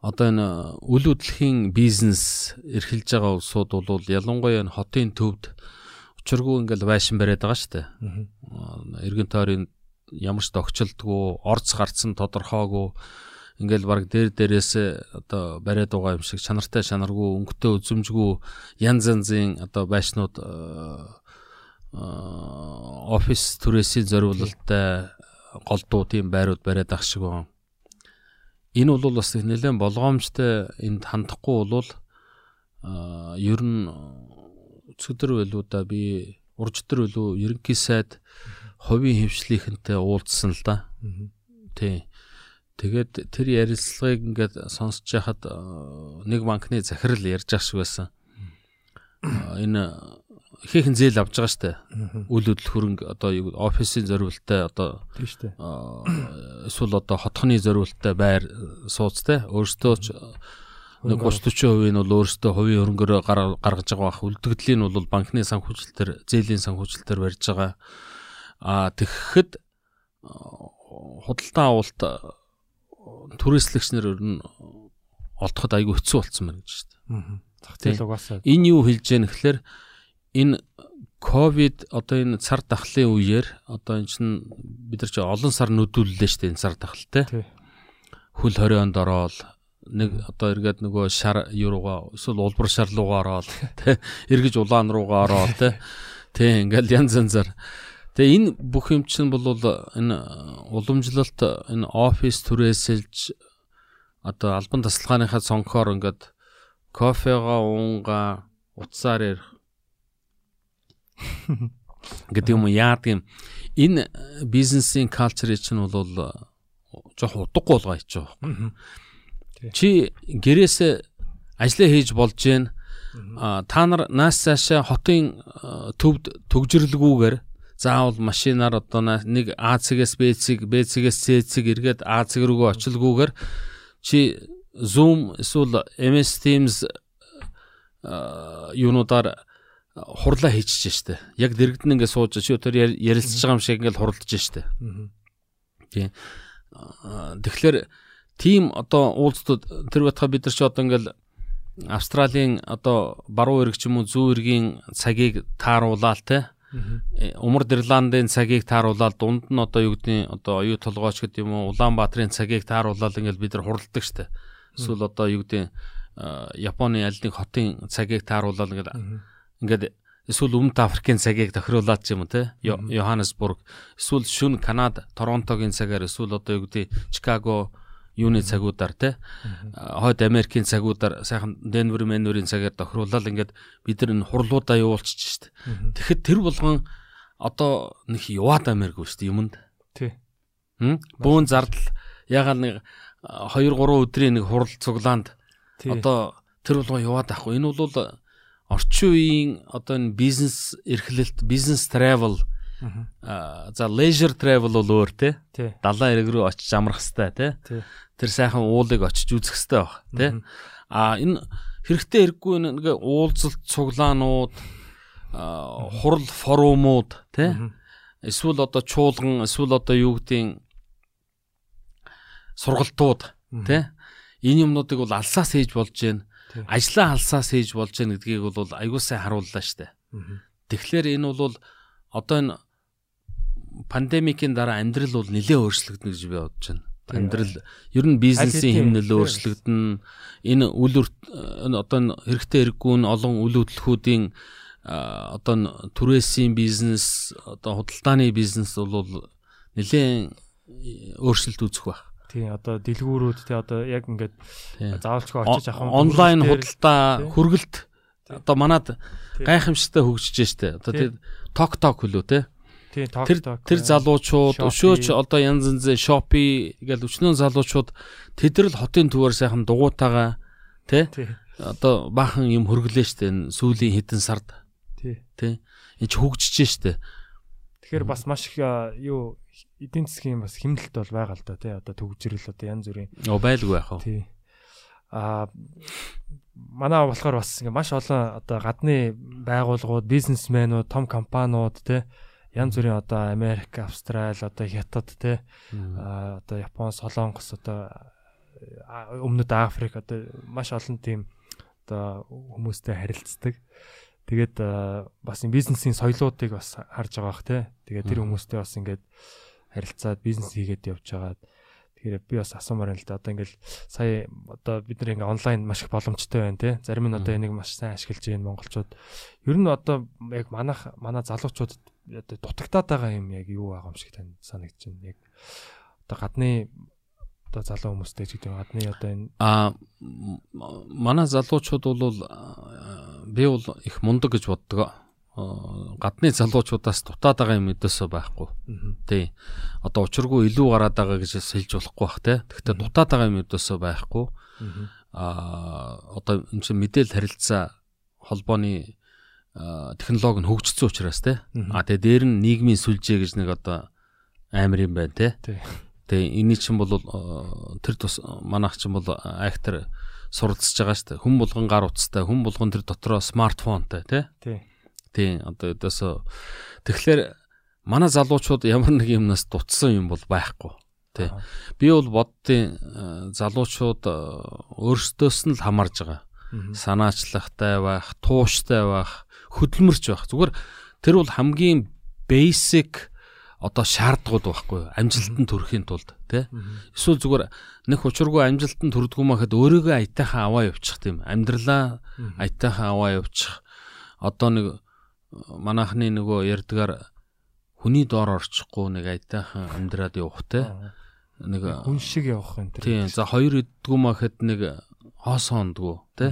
одоо энэ үл хөдлөхийн бизнес эрхэлж байгаа улсууд бол ялангуяа энэ хотын төвд учиргүй ингээл байшин бариад байгаа шүү дээ. Мгм. эргэн тойрын ямар ч тогтчлдгүү орц гарцсан тодорхойгүй ингээл баг дээр дээрээс одоо бариад байгаа юм шиг чанартай чанаргүй өнгөтэй үзэмжгүй янз янзын одоо байшнууд э, э, офис түрээсийн зориулалттай голдуу тийм байрууд бариад ах шиг байна. Энэ бол бас нэлээд болгоомжтой энд хандахгүй бол ер нь өцгдөр байлуудаа би урждөр байлуу ерөнхий сайд хувийн хөвшлийнхэнтэй уулзсан л да. Тий. Тэгээд тэр ярилцлагыг ингээд сонсож э, нэг банкны захирал ярьж ах шиг байсан. Энэ ихээхэн зээл авж байгаа штэ. Үйл хөдлөл хөрөнгө одоо офисын зориултаа одоо тий штэ эсвэл одоо хотхны зориултаа байр сууц те өөртөө ч нэг 30 40% нь бол өөртөө хувийн хөрөнгөөр гар- гаргаж байгаа бах. Үлдэгдлийн нь бол банкны санхүүжилтээр зээлийн санхүүжилтээр барьж байгаа. А тэгэхэд худалдан авалт түрээслэгчнэр ер нь олдоход айгүй хэцүү болцсон байна гэж шүү дээ. Зах зээл угаасаа. Энэ юу хэлж яах гэхээр энэ ковид одоо энэ цар тахлын үеэр одоо энэ чинь бид нар чи олон сар нүдүүллээ шүү дээ энэ цар тахалтай. Хөл хорионд ороод нэг одоо эргээд нөгөө шар юу руугаа эсвэл улбар шар руугаа ороод тий эргэж улаан руугаа ороод тий тий ингээл янз янзаар Тэгээ энэ бүх юм чинь бол энэ уламжлалт энэ офис түрээсэлж одоо албан тасалгааныхаа цонхоор ингээд кофега уунга утсаар ярих [LAUGHS] гэдэг юм яадаг юм? Энэ бизнесийн калчер чинь бол жоох удаггүй болгоо хийж байгаа. Чи гэрээсээ ажиллаа хийж болж гэн та нар наас цаашаа хотын а, төвд төгжрлгүүгээр заавал машинаар одоо нэг А цэгээс Б цэг Б цэгээс С цэг эргээд А цэг рүүгээ очилгүйгээр чи Zoom эсвэл MS Teams юунуудаар хурлаа хийчихэж штэ. Яг дэрэгдэн ингээд сууж чи өтөр яр- ярилцж байгаа юм шиг ингээд хуралдаж штэ. Аа, Тэгэхээр тийм одоо уулзтууд тэр байтха бид нар ч одоо ингээл Австралийн одоо баруун эрэг ч юм уу зүүн эргийн цагийг тааруулаад те э, Умард Ирландын цагийг тааруулаад дунд нь одоо юу гэдгийг одоо оюу толгойч гэдэг юм уу Улаанбаатарын цагийг тааруулаад ингээл бид нар хуралдаг штэ. Эсвэл одоо юу гэдэг Японы аль нэг хотын цагийг тааруулаад ингээд ингээд эсвэл Өмнөд Африкийн цагийг тохируулаад ч юм уу те? Йоханнесбург. Эсвэл шүн Канада Торонтогийн цагаар эсвэл одоо юу гэдэг Чикаго юуны цагуудаар те? Хойд Америкийн цагуудаар сайхан Денвер Менверийн цагаар тохируулаад ингээд бид нар энэ хурлуудаа явуулчих шít. Тэгэхэд тэр болгон одоо нэг яваад амиргүй дээ юмд. Тий. Бүүн зардал. Ягаад нэг 2 3 өдрийн нэг хурал цуглаанд одоо тэр болгоо яваад ахгүй. Энэ бол орчин үеийн одоо энэ бизнес эрхлэлт, бизнес travel аа за leisure travel бол өөр те. Далайн эрэг рүү очиж амрах хэвээр те. Тэр сайхан уулыг очиж үзэх хэвээр баг те. А энэ хэрэгтэй хэрэггүй нэг уулзалт цуглаанууд хурал форумууд тий эсвэл одоо чуулган эсвэл одоо юу гэдгийг сургалтууд тий энэ юмнуудыг бол алсаас хийж болж гэн ажлаа алсаас хийж болж гэн гэдгийг бол аягүй сайн харууллаа штэ. Тэгэхээр энэ бол одоо энэ пандемикийн дараа амьдрал бол нэлээд өөрчлөгдөнө гэж би бодож байна. Амьдрал ер нь бизнесийн хэмнэл өөрчлөгдөн энэ үл одоо хэрэгтэй хэрэггүй нь олон үйл хөдлөхүүдийн одоо түрээсийн бизнес одоо худалдааны бизнес бол нэлээд өөрчлөлт үүсэх байх. Тий одоо дэлгүүрүүд тий одоо яг ингээд заавалчгүй очиж авах онлайн худалдаа хүргэлт одоо манад гайхамшигтай хөгжиж штэ. Одоо тий ток ток хөлөө тий. Тий ток ток. Тэр залуучууд өшөөч одоо янз янзын шопи гэж өчнөө залуучууд тэд нар л хотын төвөр сайхан дугуйтаага тий. Одоо баахан юм хөрглөө штэ сүүлийн хэдэн сард. Тий. Тий. Энд ч хөгжиж штэ. Тэгэхээр бас маш их юу эдийн засгийн бас хэмнэлт бол байгаа л да тий. Одоо төгжрөл одоо янз бүрийн. Оо байлгүй яах вэ? Тий. Аа манай болохоор бас ингээ маш олон одоо гадны байгууллагууд, бизнесмэнүүд, том компаниуд тий янз бүрийн одоо Америк, Австрали, одоо Хятад тий аа одоо Япон, Солонгос одоо өмнөд Африк одоо маш олон тийм одоо хүмүүстэй харилцдаг. Тэгээд бас бизнесийн соёлоодыг бас харж байгаа бах тий. Тэгээд тэр хүмүүстэй бас ингээд харилцаад бизнес хийгээд явж байгаа. Тэгэхээр би бас асуумаар байна л да. Одоо ингээл сая одоо бид нэг ингээ онлайн маш их боломжтой байна тий. Зарим нь одоо энийг маш сайн ашиглаж байна монголчууд. Ер нь одоо яг манах манай залуучууд одоо дутагтаад байгаа юм яг юу байгаа юм шиг тань санагдаж байна. Яг одоо гадны одоо залуу хүмүүстэй ч гэдэг гадны одоо энэ а манай залуучууд бол би бол их мундаг гэж боддог. Гадны залуучуудаас дутаад байгаа юм өдөөсөө байхгүй. Тий. Одоо учиргүй илүү гараад байгаа гэж хэлж болохгүй бах те. Гэхдээ дутаад байгаа юм өдөөсөө байхгүй. Аа одоо энэ чинь мэдээлэл харилцаа холбооны технологи нь хөгжсөн учраас те. А тэгээ дээр нь нийгмийн сүлжээ гэж нэг одоо амар юм байна те. Тэгээ энэ чинь бол тэр тус манайх чинь бол актер суралцж байгаа шүү дээ. Хүн болгон гар утастай, хүн болгон тэр дотроо смартфонтой тий. Тий. Тий. Одоо өдөөсөө тэгэхээр манай залуучууд ямар нэг юмнаас дутсан юм бол байхгүй. Тий. Би бол боддیں۔ залуучууд өөрсдөөс нь л хамаарж байгаа. Санаачлагтай байх, тууштай байх, хөдөлмөрч байх. Зүгээр тэр бол хамгийн basic одоо шаардлагууд байхгүй амжилтанд хүрэхийн тулд тий эсвэл зүгээр нэг учиргүй амжилтанд хүрдгүү мэхэд өөрийгөө аятайхан аваа явуучих тийм амьдралаа аятайхан аваа явуучих одоо нэг манайхны нөгөө ярдгаар хүний доор орчихгүй нэг аятайхан амьдраад явах тий нэг хүн шиг явах юм тий за хоёр иддгүү мэхэд нэг хоос хондгүү тий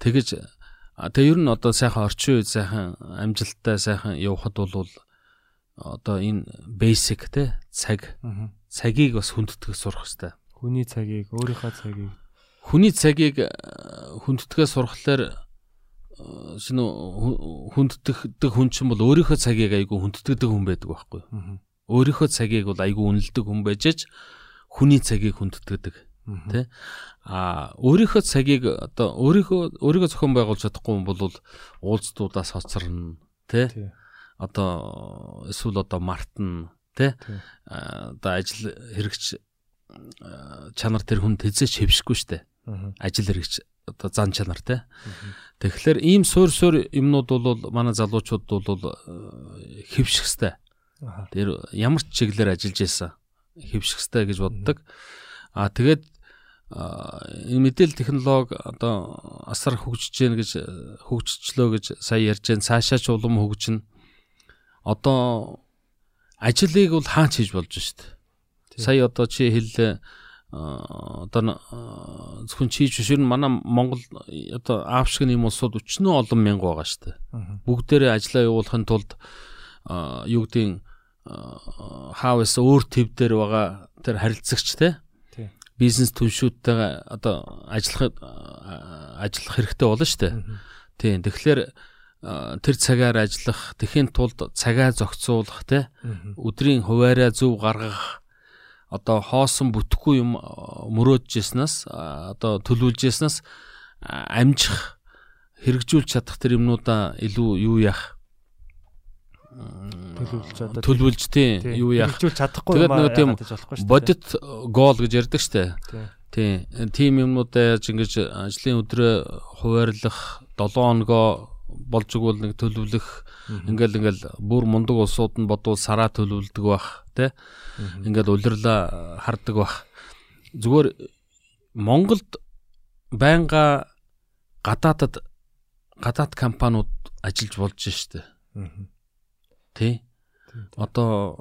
тэгэж тэгээ ер нь одоо сайхан орчин үед сайхан амжилттай сайхан явахад бол одоо энэ basic те цаг. Цагийг бас хүндэтгэх сурах хэрэгтэй. Хүний цагийг, өөрийнхөө цагийг. Хүний цагийг хүндтгэхээ сурахлаар шинэ хүндтгэдэг хүн чинь бол өөрийнхөө цагийг айгүй хүндтгэдэг хүн байдаг байхгүй. Өөрийнхөө цагийг бол айгүй үнэлдэг хүн байж хүний цагийг хүндтгэдэг тий а өөрийнхөө цагийг одоо өөрийнхөө өөрийгөө зохион байгуулж чадахгүй хүн бол уулздуудаас хоцорно тий. Одоо эсвэл одоо мартна тий. Одоо ажил хэрэгч чанар тэр хүн тэзээч хэвшгүй штэ. Ажил хэрэгч одоо зан чанар тий тэгэхээр ийм суур суур юмнууд бол манай залуучууд бол хэвших хэвстэй тэр ямар ч чиглэлээр ажиллаж байсан хэвших хэвстэй гэж боддог. А тэгээд энэ мэдээлэл технологи одоо асар хөгжиж гэн гэж хөгжчлөө гэж сая ярьж гэн цаашаа ч улам хөгжинэ. Одоо ажлыг бол хаач хийж болж штт. Сая одоо чи хэллээ одоо зөвхөн чи биш. Ер нь манай Монгол одоо Африк нэм улсууд өчнөө олон мянга байгаа штт. Бүгдээрээ ажиллаа явуулахын тулд юу гэдгийг хаавс өөр төв дээр байгаа тэр харилцагч те? Бизнес түншүүдтэйгээ одоо ажиллах ажиллах хэрэгтэй болно шүү дээ. Тийм. Тэгэхээр тэр цагаар ажиллах, тэхийн тулд цагаа зохицуулах те? Өдрийн хуваараа зөв гаргах одоо хоосон бүтэхгүй юм мөрөөджсэнээс одоо төлөвлөжсэнээс амжих хэрэгжүүлж чадах тэр юмнуудаа илүү юу яах? Төлөвлөж одоо төлөвлөж тийм юу яах? хэрэгжүүлж чадахгүй тэгээд нөгөө тийм бодит гол гэж ярьдаг штэ. Тийм тийм юмнуудаа яаж ингэж ажлын өдрөө хуваарлах 7 хоногоо болж игэл нэг төлөвлөх ингээл ингээл бүр мундаг улсууд нь бодвол сараа төлөвлөдөг бах тий ингээл улирлаа хардаг бах. Зүгээр Монголд байнга гадаадад гадаад компаниуд ажиллаж болж штэ. Тий Одоо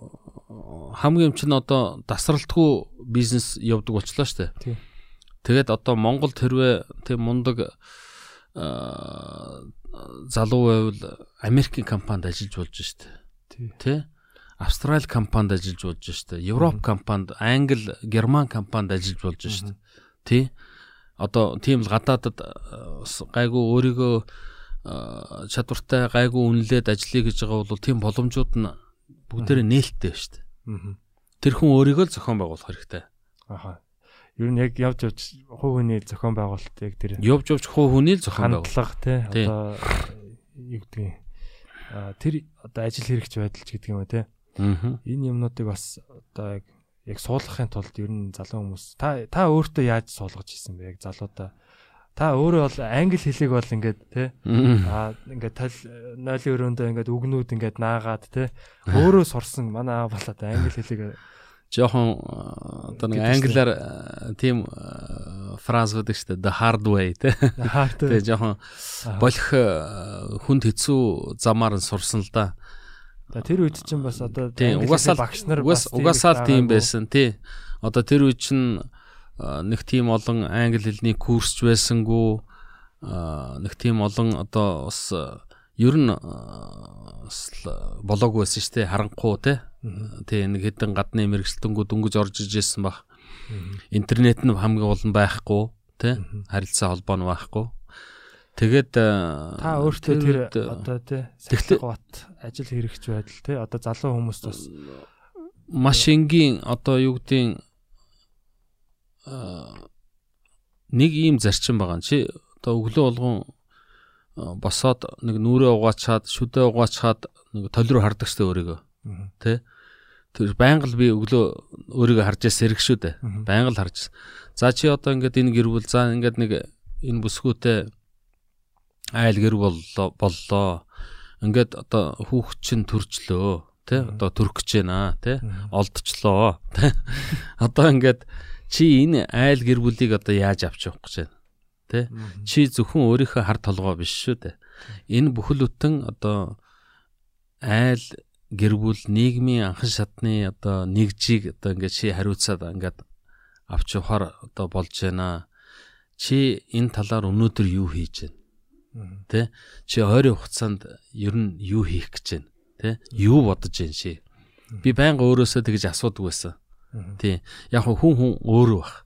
хамгийн чинь одоо тасралтгүй бизнес явдаг болчлоо шүү дээ. Тэгээд одоо Монгол тэрвээ тийм мундаг залуу байвал Америкийн компанид ажиллаж болж штэ. Тэ? Австрали компанид ажиллаж болж штэ. Европ компанид, Англи, Герман компанид ажиллаж болж штэ. Тэ? Одоо тийм л гадаадад гайгүй өөрийгөө чадвартай гайгүй үнэлээд ажиллая гэж байгаа бол тийм боломжууд нь бүгдээрээ нээлттэй штэ. Тэр хүн өөрийгөө л зохион байгуулах хэрэгтэй. Аха. Ер нь яг явж явж хувь хүний зохион байгуулалт яг тэр Явж явж хувь хүний л зохион байгуулах. хандлага тий. одоо юу гэдгийг а тэр одоо ажил хэрэгч байдал ч гэдэг юм уу тий Аа. энэ юмнуудыг бас одоо яг яг суулгахын тулд ер нь залуу хүмүүс та та өөртөө яаж суулгаж ирсэн бэ? Яг залуудаа. Та өөрөө бол англи хэлийг бол ингээд тий а ингээд тал нойлын өрөөндөө ингээд үгнүүд ингээд наагаад тий өөрөө сурсан. Манай аав бол одоо англи хэлийг жоохон э, одоо нэг англиар э, тийм э, фраз гэдэг шүү дээ the hard way те. [LAUGHS] Тэгээ жоохон болох хүнд хэцүү замаар нь сурсан л да. Тэр үед чинь бас одоо хэлний багш нар угаас бас угаасаа л тийм байсан тий. Одоо тэр үед чинь нэг тийм олон англи хэлний курсч байсангүй нэг тийм олон одоо бас ер нь болоогүй байсан шүү дээ харанхуу тий. Тий нэг хэдэн гадны мэрэгчлэнгүүд дөнгөж орж ижсэн баг. Интернет нь хамгийн гол нь байхгүй тий. Харилцаа холбоо нь байхгүй. Тэгээд э, Та өөртөө тэр э, одоо Тэгтээ- сахилга бат ажил хэрэгч байдал тий одоо залуу хүмүүст бас маш энгийн одоо юу гэдгийг аа, нэг ийм зарчим байгаа. Чи одоо өглөө болгон босоод нэг нүрээ угаачаад, шүдээ угаачаад нэг толь руу хардаг штэ өөрийгөө. Тэ? Тэр байнга л би өглөө өөрийгөө харж яс хэрэг шүү дээ. Байнга л харж. За чи одоо ингээд энэ гэр бүл за ингээд нэг энэ бүсгүүтэй айл гэр боллоо боллоо. Ингээд одоо хүүхэд чинь төрчлөө. Тэ? Одоо төрөх гэж байна. Тэ? олдчлоо. Тэ? [LAUGHS] Одоо ингээд чи энэ айл гэр бүлийг одоо яаж авч явах гэж байна? Тэ? Чи зөвхөн өөрийнхөө хар толгоо биш шүү дээ. Энэ бүхэл бүтэн одоо айл гэр бүл нийгмийн анхан шатны одоо нэгжийг одоо ингээд чи хариуцаад ингээд авч явахаар одоо болж байна. Чи энэ талаар өнөөдөр юу хийж байна? Тэ? Чи ойрын хугацаанд ер нь юу хийх гэж байна? Тэ? Юу бодож байна ши? Би байнга өөрөөсөө тэгж асуудаг байсан. Тий. Яг хүн хүн өөрөө бах.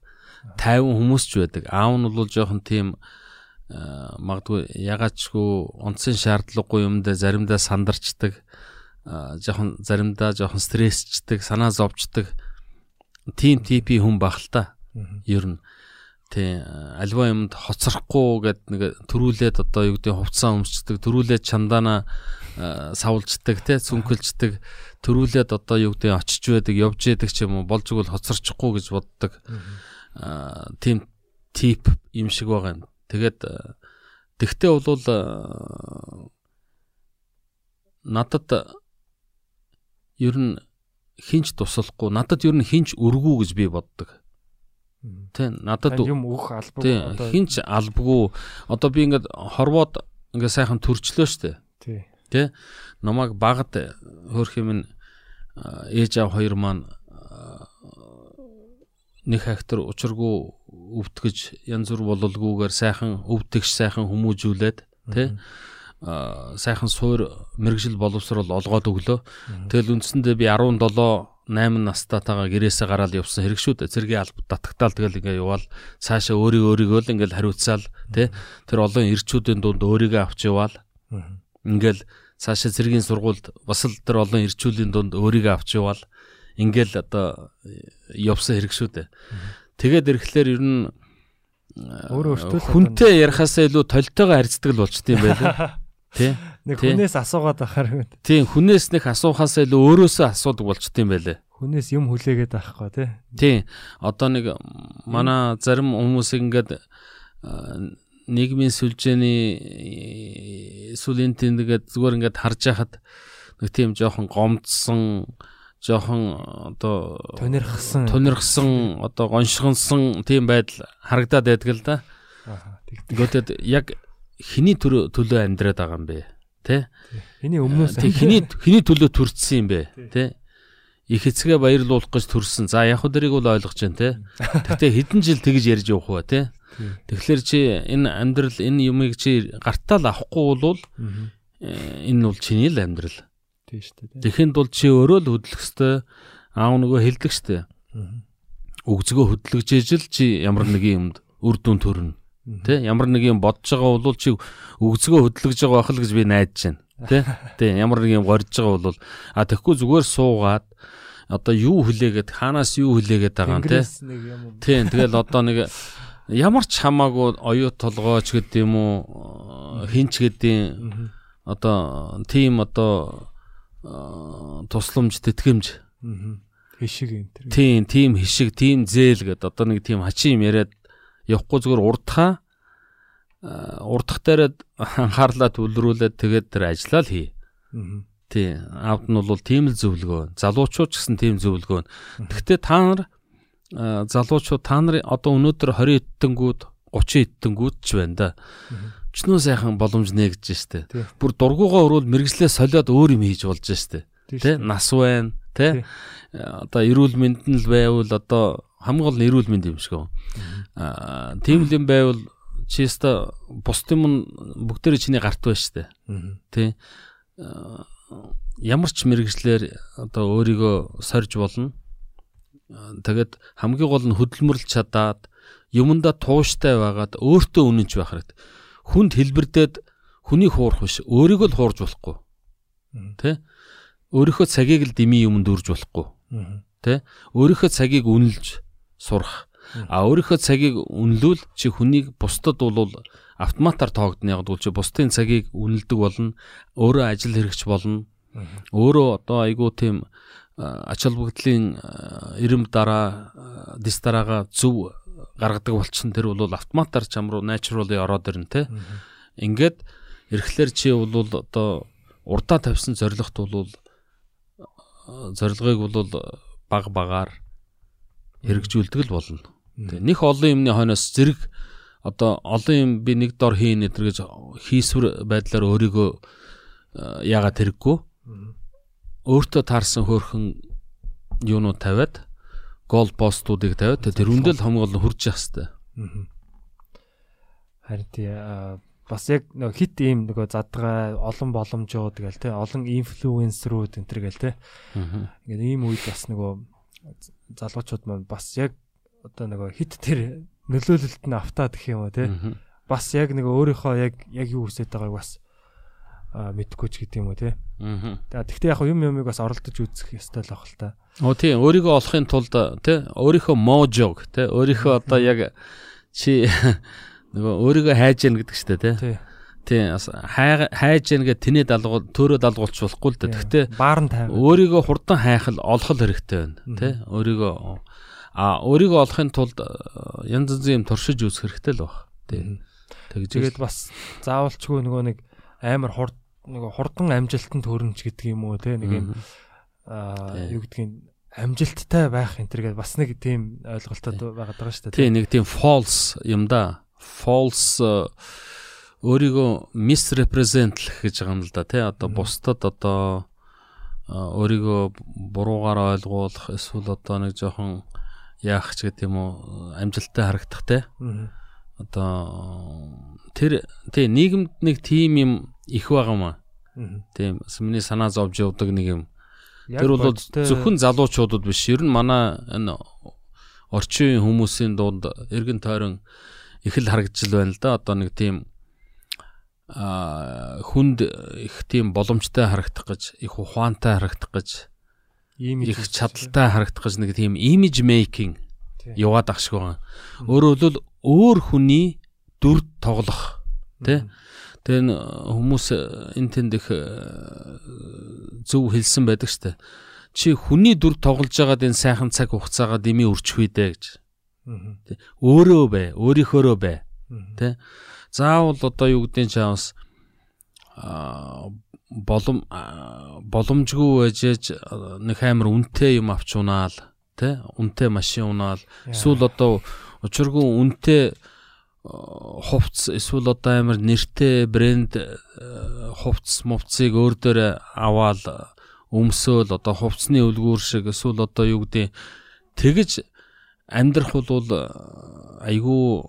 50 хүмүүс ч байдаг. Аав нь бол жоохон тийм э, магадгүй ягаачгүй онцгийн шаардлагагүй юмдаа заримдаа сандарчдаг. Э, жоохон заримдаа жоохон стрессчдэг, санаа зовчдаг. Тим типи хүн бах л та. Ер нь тий альва юмд хоцрохгүй гэд нэг төрүүлээд одоо юу гэдэг хувцас өмсчдэг төрүүлээд чандаана э, савлждаг тий цүнхэлждэг төрүүлээд одоо юу гэдэг очиж байдаг явж байдаг ч юм уу болж игэл хоцорчихгүй гэж боддог аа тийм тип юм шиг байгаа юм тэгээд э, тэгтээ бол надад ер нь хинч туслахгүй надад ер нь хинч өргүү гэж би боддог. Тэ надад юм өгөх албаг тий одоо хинч албгүй одоо би ингээд хорвоод ингээд сайхан төрчлөө штэ. тий. Тэ намайг багад хөөх юм ээж аав хоёр маань нэг хактар учиргүй өвтгөж янз бүр бололгүйгээр сайхан өвтгч сайхан хүмүүжүүлээд тэ. А, сайхан суур мэрэгжил боловсрол олгоод өглөө. Тэгэл үндсэндээ би 17 8 настайгаа гэрээсээ гараад явсан хэрэг шүү дээ. Цэргийн алба татагтаал тэгэл ингээ яваал цаашаа өөрийгөө өөрийгөө л ингээл хариуцаал тэ тэр олон ирчүүдийн дунд өөрийгөө авч яваал ингээл цаашаа цэргийн сургуульд бас л тэр олон ирчүүлийн дунд өөрийгөө авч яваал ингээл одоо явсан хэрэг шүү дээ. Тэгээд ирэхлээр ер нь Өөрөө өөртөө л одоо хүнтэй ярихаасаа илүү толтойгоо харьцдаг л болчтой юм байлаа. [LAUGHS] Тэ? нэг тий. хүнээс асуугаад ахаар Тийм хүнээс нэг асуухаасаа илүү өөрөөсөө асуудаг болчтой юм байлаа. хүнээс юм хүлээгээд авахгүй тий. Тийм. Одоо нэг манай зарим хүмүүс ингээд нийгмийн сүлжээний сүлийн тэндэгээд зүгээр ингээд харж яхад нэг тийм жоохон гомдсон жоохон одоо Тонирхсан. тунирхсан одоо гоншгонсон тийм байдал харагдаад байдаг л да. Гэхдээ яг хиний төлөө төлөө амьдраад байгаа юм бэ? Тэ? Эний өмнөөс Тэг хиний хиний төлөө төрчихсөн юм бэ? Тэ? Их эцгээ баярлуулах гэж төрсөн. За яг хөө бол ойлгож байна те. [LAUGHS] Гэхдээ хэдэн жил тэгж ярьж явах ба те. Тэгэхээр чи энэ амьдрал энэ юмыг чи гартаал авахгүй бол э, энэ бол чиний л амьдрал. тий шүү дээ. Тэгэхэд бол чи өөрөө л хөдлөх ёстой. Аав нөгөө хэлдэг штэ. Мгм. Өгзгөө хөдлөж ижил чи ямар нэгэн юмд үр дүн төрнө. Тэ ямар нэг юм бодож байгаа бол чи өгзгөө хөдлөж байгаа байх л гэж би найдаж байна. Тэ? [LAUGHS] Тэ ямар нэг юм горж байгаа бол а тэгэхгүй зүгээр суугаад одоо юу хүлээгээд хаанаас юу хүлээгээд байгаа юм те. Тийм тэгэл одоо нэг ямар ч хамаагүй оюу толгойч гэдэг юм уу хинч гэдэг одоо тийм одоо э, тусламж тэтгэмж. Хишиг юм тэр. тийм тийм хишиг тийм зээл гэдэг одоо нэг тийм хачин юм яриад явахгүй зүгээр урдхаа э, урдах дээрээ анхаарлаа төвлөрүүлээд тэгээд тэр ажлаа л хий. Тий. Аавд нь бол тийм л зөвлөгөө. Залуучууд ч гэсэн тийм зөвлөгөө. Гэхдээ та нар э, залуучууд та нар одоо өнөөдөр 20 эдтэнгүүд 30 эдтэнгүүд ч байна да. Чнөө сайхан боломж нэгж штэ. Бүр дургуугаа өрөөл мэрэгжлээ солиод өөр юм хийж болж штэ. Тэ нас байна. Тэ. Э, одоо эрүүл мэнд нь л байвал одоо хамгийн гол нь эрүүл мэнд юм шиг. Аа тийм л юм байвал чи өста бус юм бүгдээрээ чиний гарт байна штэ. Тэ Аа, ямар ч мэрэгжлэр одоо өөрийгөө сорж болно. Аа, Тэгээд хамгийн гол нь хөдөлмөрлж чадаад юмдаа тууштай байгаад өөртөө үнэнч байх хэрэгтэй. Хүнд хэлбэрдээд хүний хуурах биш, өөрийгөө л хуурж болохгүй. Тэ? Өөрийнхөө цагийг л дими юмд үрж болохгүй. Тэ? Өөрийнхөө цагийг үнэлж сурах. А өөрийнхөө цагийг үнэлвэл чи хүнийг бусдад бол автоматар тоогдно яг бол чи бусдын цагийг үнэлдэг болно. Өөрөө ажил хэрэгч болно. Өөрөө одоо айгүй тийм ач холбогдлын ирэм дараа дис дараага зөв гаргадаг болчихсон тэр бол автоматар чам руу naturally ороод ирнэ те. Ингээд эрэхлэр чи бол одоо урдаа тавьсан зорилгот бол зорилгыг бол баг багаар хэрэгжүүлдэг л болно. Тэг. Них олон юмны хойноос зэрэг одоо олон юм би нэг дор хийн гэтэр гэж хийсвэр байдлаар өөрийгөө э, яагаад хэрэггүй өөртөө таарсан хөөрхөн юунууд тавиад гол постуудыг тавиад тэр үндэл хамгийн гол нь хурж явах. Мгм. Харин тий бас яг нөгөө хит ийм нөгөө задгаа олон боломжууд гээл те олон инфлюенсерүүд энэ төр гээл те ингээд ийм үед бас нөгөө залуучууд маань бас яг одоо нөгөө хит тэр нөлөөлөлт нь автаад гэх юм уу те? Бас яг нөгөө өөрийнхөө яг яг юу хүсэж байгааг бас аа, мэдэхгүй ч гэдэг юм уу те? За, Тэгтээ яг юм юмыг бас оролдож үзэх ёстой л ах л та. Оо тийм. Өөрийгөө олохын тулд тий өөрийнхөө можог тий өөрийнхөө одоо яг чи [LAUGHS] нөгөө өөрийгөө хайж яах гэдэг чтэй тий Тий. Тий бас хай- хайж яах гэдэг тэнээ далгуул төрөө далгуулч болохгүй л дээ. Гэхдээ баар нь тавь. өөрийгөө хурдан хайх л олох хэрэгтэй байна тий өөрийгөө а өөрийгөө олохын тулд э, янз янзын юм туршиж үзэх хэрэгтэй л баг тий тэгж Тэгээд бас заавалчгүй нөгөө нэг амар хурд нөгөө хурдан амжилтанд төрнч гэдэг юм уу те нэг юм аа юу гэдгийг амжилттай байх энэ төр гэдэг бас нэг тийм ойлголтод байгаад байгаа шүү дээ. тий нэг тийм false юм да. False э, өөрийгөө misrepresentlэх гэж байгаа юм л да тий одоо бусдад одоо өөрийгөө буруугаар ойлгуулах эсвэл одоо нэг жоохон яах ч гэдэг юм уу амжилттай харагдах тий Мгм. одоо тэр тий нийгэмд нэг тийм юм их байгаа маа. Тийм миний санаа зовж явдаг нэг юм. Тэр бол зөвхөн залуучуудад биш. Ер нь манай энэ орчин хүмүүсийн дунд эргэн тойрон их л харагдж л байна л да. Одоо нэг тийм хүнд их тийм боломжтой харагдах гэж их ухаантай харагдах гэж ийм их чадaltaй харагдах гэж нэг тийм image making яваад ах шиг байгаа. Өөрөөр хэлбэл өөр хүний дүр тоглох тий. Н- хүмүүс э, энэ тэнд их э, зөв хэлсэн байдаг штэ. Чи хүний дүр тоглож байгаад энэ сайхан цаг хугацаагаа дэмий өрчих үедээ гэж. Өөрөө бай, өөрийнхөөрөө бай. Тэ? Заавал одоо юу чамс а болом боломжгүй байжээж а, нэг амар үнэтэй юм авч унаал тэ? Үнэтэй машин унаал эсвэл одоо учиргүй үнэтэй а, хувцс эсвэл одоо амар нэртэй брэнд а, хувцс мувцыг өөр дээр аваал өмсөөл одоо хувцсны үлгүүр шиг эсвэл одоо юу гэдэг тэгж амьдрах бол айгүй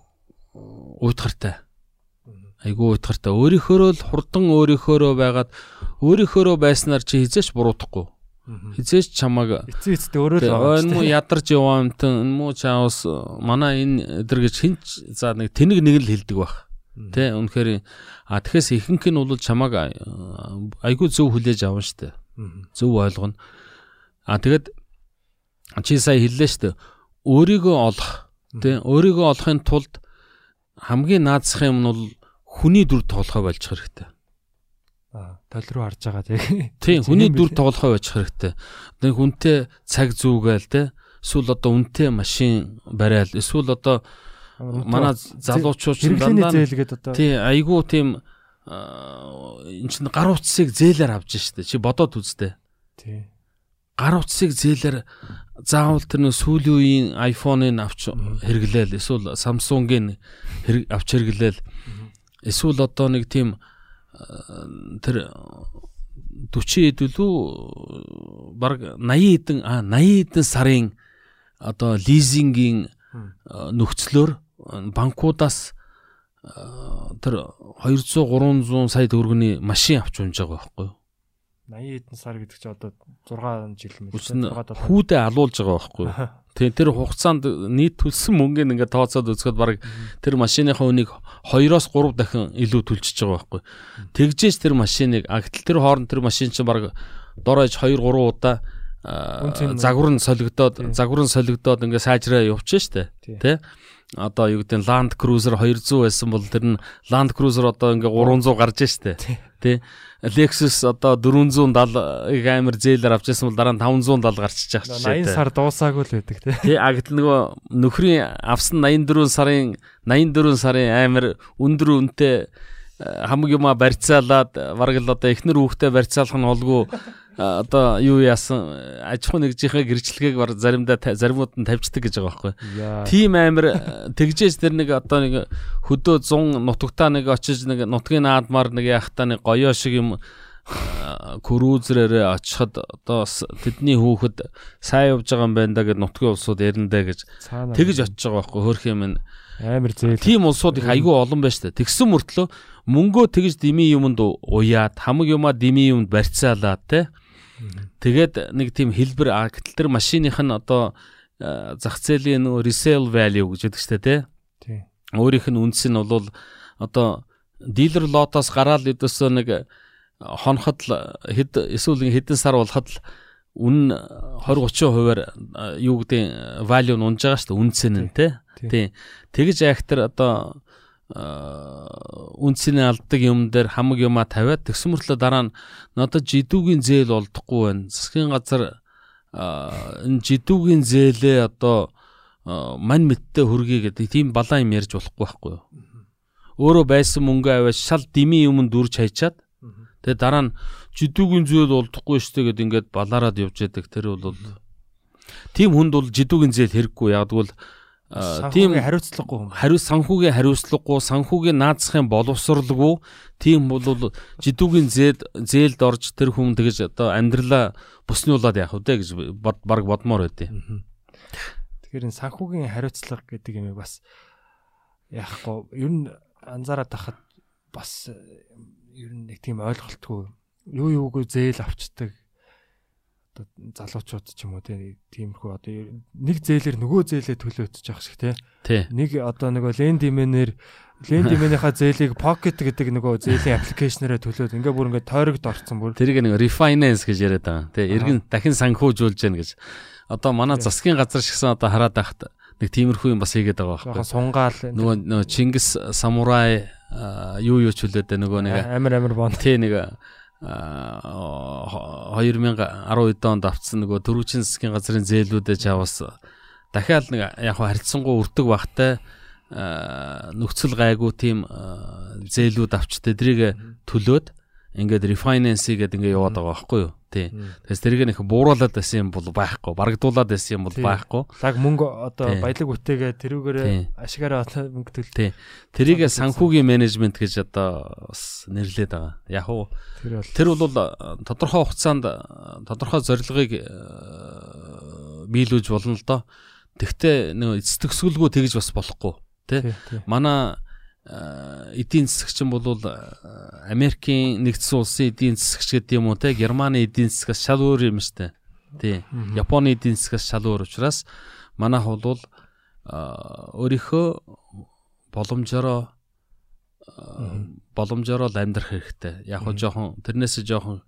уйтгартай айгүй уйтгартай өөрийнхөөрөө л хурдан өөрийнхөөрөө байгаад өөрийнхөөрөө байснаар чи хизээч буруутахгүй. Мгм. хизээч чамаг эцээ эцтэй өөрөө л байгаа энэ муу ядарч яваа юмтан энэ муу чаус манай энэ эдэр гэж хинч за нэг тэнэг нэг л хилдэг бах. Тэ үнэхээр а тэгэхээр ихэнх нь бол чамаг айгүй зөв хүлээж авна штэ зөв ойлгоно. А тэгэд чи сая хэллээ штэ өөрийгөө олох тэ өөрийгөө олохын тулд хамгийн наадсах юм нь бол хүний дүр тоглохоо болж хэрэгтэй Аа, тол руу харж байгаа тий. Тийм хүний Тийм дүр тоглохоо байж хэрэгтэй. Нэг хүнтэй цаг зүүгээл те. Эсвэл одоо үнэтэй машин барайл. Эсвэл одоо манай залуучууд ч дандаа одоо тийм айгүй тийм эн чин гар утсыг зээлээр авч штэ. Чи бодоод үзтээ. тий. Гар утсыг зээлээр заавал тэр нэг сүүлийн үеийн iPhone-ыг авч хэрэглээл. Эсвэл Samsung-ыг авч хэрэглээл. Эсвэл одоо нэг тийм а, тэр 40 хэдүүлүү баг 80 хэдэн а 80 хэдэн сарын одоо лизингийн а, нөхцлөөр банкудаас а, тэр 200 300 сая төгрөгийн машин авч унж байгаа байхгүй юу? 80 хэдэн сар гэдэг чи одоо 6 жил мэл Үс нь хүүдээ алуулж байгаа байхгүй юу? [LAUGHS] Тэгээ тэр хугацаанд нийт төлсөн мөнгөний ингээд тооцоод үзэхэд баг тэр машиныхаа үнийг 2-оос 3 дахин илүү төлчихөж байгаа байхгүй. Тэгжээж тэр машиныг а гэтэл тэр хооронд тэр машин чинь баг дорож 2 3 удаа загвар нь солигдоод загвар нь солигдоод ингээд сайжраа явчихсан штэ. Тийм. Тэ? Одоо юу гэдэг нь Land Cruiser 200 байсан бол тэр нь Land Cruiser одоо ингээ 300 гарч штэ. Тэ? Lexus одоо 470-ыг амар зээлээр авч ирсэн бол дараа нь 570 гарчиж байгаа ч 80 сар дуусаагүй л байдаг тий. Тий а гэтэл нөгөө нөхрийн авсан 84 сарын 84 сарын амар өндөр үнэтэй хамаг юма барьцаалаад бараг л одоо эхнэр хүүхдээ барьцаалах нь олгүй одоо юу яасан аж ахуй нэгжийнхээ гэрчлэгийг бар заримдаа заримуд нь тавьчихдаг гэж байгаа байхгүй. Тим амир тэгжээс тэр нэг одоо нэг хөдөө 100 нутагтаа нэг очиж нэг нутгийн наадмаар нэг яхтаа нэг гоёо шиг юм крузерээр очиход одоо тэдний хүүхэд сайн явж байгаа юм байна да гэж нутгийн улсууд яриндаа гэж тэгж очиж байгаа байхгүй хөрх юм нь амар зээл. тийм улсууд их айгүй олон байна штэ тэгсэн мөртлөө мөнгөө тэгж дими юмд уяад хамаг юмаа дими юмд барьцаалаад те тэгээд нэг тийм хэлбэр гэтэл тэр машиных нь одоо зах зээлийн нөгөө resale value гэж яддаг штэ те Тий. өөрийнх нь үнс нь бол одоо дилер лотоос гараад өдөөсөө нэг хоноход л хэд эсвэл хэдэн сар болоход л үн 20 30 хувиар юу гэдэг value нь унж байгаа шүү дээ үнцэн нь те Тий. тий. Тэгж айхтар одоо а, үнцний алдаг юм дээр хамаг юмаа тавиад тэгсэн мөртлөө дараа нь надад жидүүгийн зээл олдохгүй байна. Засгийн газар энэ жидүүгийн зээлээ одоо мань мэттэй хөргий гэдэг тийм балаа юм ярьж болохгүй байхгүй юу? Өөрөө байсан мөнгө аваад шал дими юмд дүрж хайчаад тэгээ дараа нь жидүүгийн зээл олдохгүй штэ гэд ингээд балаараад явж яадаг тэр бол тийм хүнд бол жидүүгийн зээл хэрэггүй. Яг тэгвэл а, тийм тийм хариуцлагагүй юм. хариу санхүүгийн хариуцлагагүй санхүүгийн наацхийн боловсралгүй тийм бол жидүүгийн зээд зээлд орж тэр хүн тэгэж одоо амьдралаа буснуулаад яах вэ гэж баг бодмоор байдیں۔ Тэгэхээр энэ санхүүгийн хариуцлага гэдэг юм бас яахгүй ер нь анзаараад тахад бас э, ер нь нэг тийм ойлголтгүй юу юугүй зээл авчдаг залуучууд ч юм уу тиймэрхүү одоо нэг зээлэр нөгөө зээлээ төлөөдөж явах шиг Тий. нэг одоо нөгөө лендимэнээр лендимэнийхаа [LAUGHS] зээлийг pocket гэдэг нөгөө зээлийн аппликейшнаараа төлөөд ингээ бүр ингээ тойрогд орцсон бүр Тэрийг нэг refinance гэж яриад байгаа. Тэ эргэн дахин санхүүжүүлж гэнэ гэж. Одоо манай засгийн газар шигсэн одоо хараад байхад нэг тиймэрхүү юм бас хийгээд байгаа байхгүй. сунгаал Нөгөө нөгөө Чингис самурай юу юу ч хүлээдэ нөгөө нэг амир амир бон Тэ нэг 2012 онд авцсан нөгөө дөрвчин засгийн газрын зээлүүдээ чаваас дахиад нэг яг харьцангуй өртөг багтай нөхцөл гайгүй тийм зээлүүд авч тэдрийг төлөөд ингээд refinance гэдэг ингээд яваад байгаа байхгүй юу? Тий. Тэгээс тэрийг нэг бууруулаад байсан юм бол байхгүй. Барагдуулаад байсан юм бол байхгүй. Лаг мөнгө одоо баялаг бүтээгээ Тий. тэрүүгээрээ ашигаараа одоо мөнгө төл тий. Тэрийг санхүүгийн менежмент гэж одоо бас нэрлээд байгаа. Яг уу тэр бол э, тодорхой хугацаанд э, тодорхой зорилгыг э, биелүүлж болно л доо. Тэгвэл нөө эцэг төсгөлгүй тэгж бас болохгүй. Тий. Манай эдийн засагч нь бол э, Америкийн нэгдсэн улсын эдийн засагч гэдэг юм уу те Германы эдийн засгаас шал өөр юм штэ. Тий. Японы эдийн засгаас шал өөр учраас манайх бол э, өөрийнхөө боломжоор боломжоор л амьдрах хэрэгтэй. Яг хөө жоохон тэрнээсээ жоохон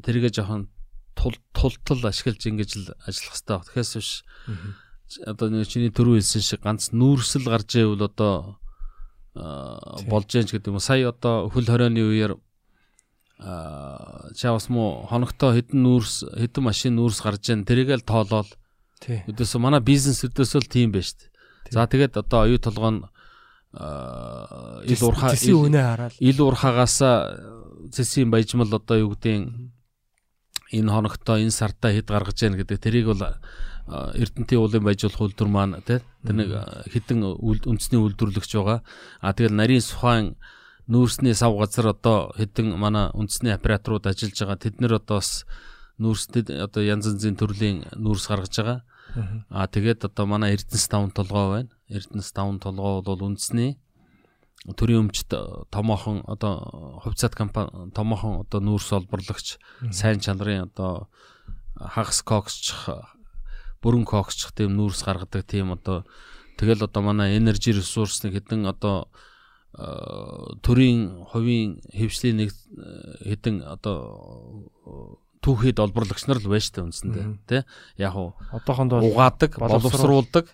тэргээ жоохон тул тултал ашиглаж ингэж л ажиллах хэрэгтэй. Тэгэхээс биш одоо нэг чиний төрөө хэлсэн шиг ганц нүүрсэл гарч ивэл одоо. Болж яаж гэдэг юм. Сая одоо хөл хорионы үеэр аа чаавс муу хоногтоо хэдэн нүүрс хэдэн машин нүүрс гарч ийн тэрийгэл тоолоод тий өдөөсөө манай бизнес өдөөсөө л тийм байж тээ. За тэгээд одоо оюу толгойн аа, ил урхаа ил урхаагаас цэсийн баяжмал одоо юу гэдэг энэ хоногтоо энэ сартаа хэд гаргаж яах гэдэг тэрийг бол а, Эрдэнтийн уулын баяжуулах үйлдвэр маань тий тэр нэг хідэн үндэсний үйлдвэрлэгч байгаа. А тэгэл нарийн сухайн нүүрсний сав газар одоо хідэн манай үндэсний операторууд ажиллаж байгаа. Тэд нэр одоо бас нүүрстэд одоо янз янзын төрлийн нүүрс гаргаж байгаа. А тэгээд одоо манай Эрдэнэс таван толгой байна. Эрдэнэс таван толгой бол үндэсний төрийн өмчт томоохон одоо хувьцаат компани томоохон одоо нүүрс олборлагч сайн чанарын одоо хагас коксч бүрэн коксч тийм нүүрс гаргадаг тийм одоо тэгэл одоо манай energy resource хэдэн одоо э, төрийн хувийн хөвшлийн нэг э, хэдэн одоо түүхэд олборлагч нар л байж та үндсэндээ тий яг уу одоохондоо угаадаг боловсруул- боловсруулдаг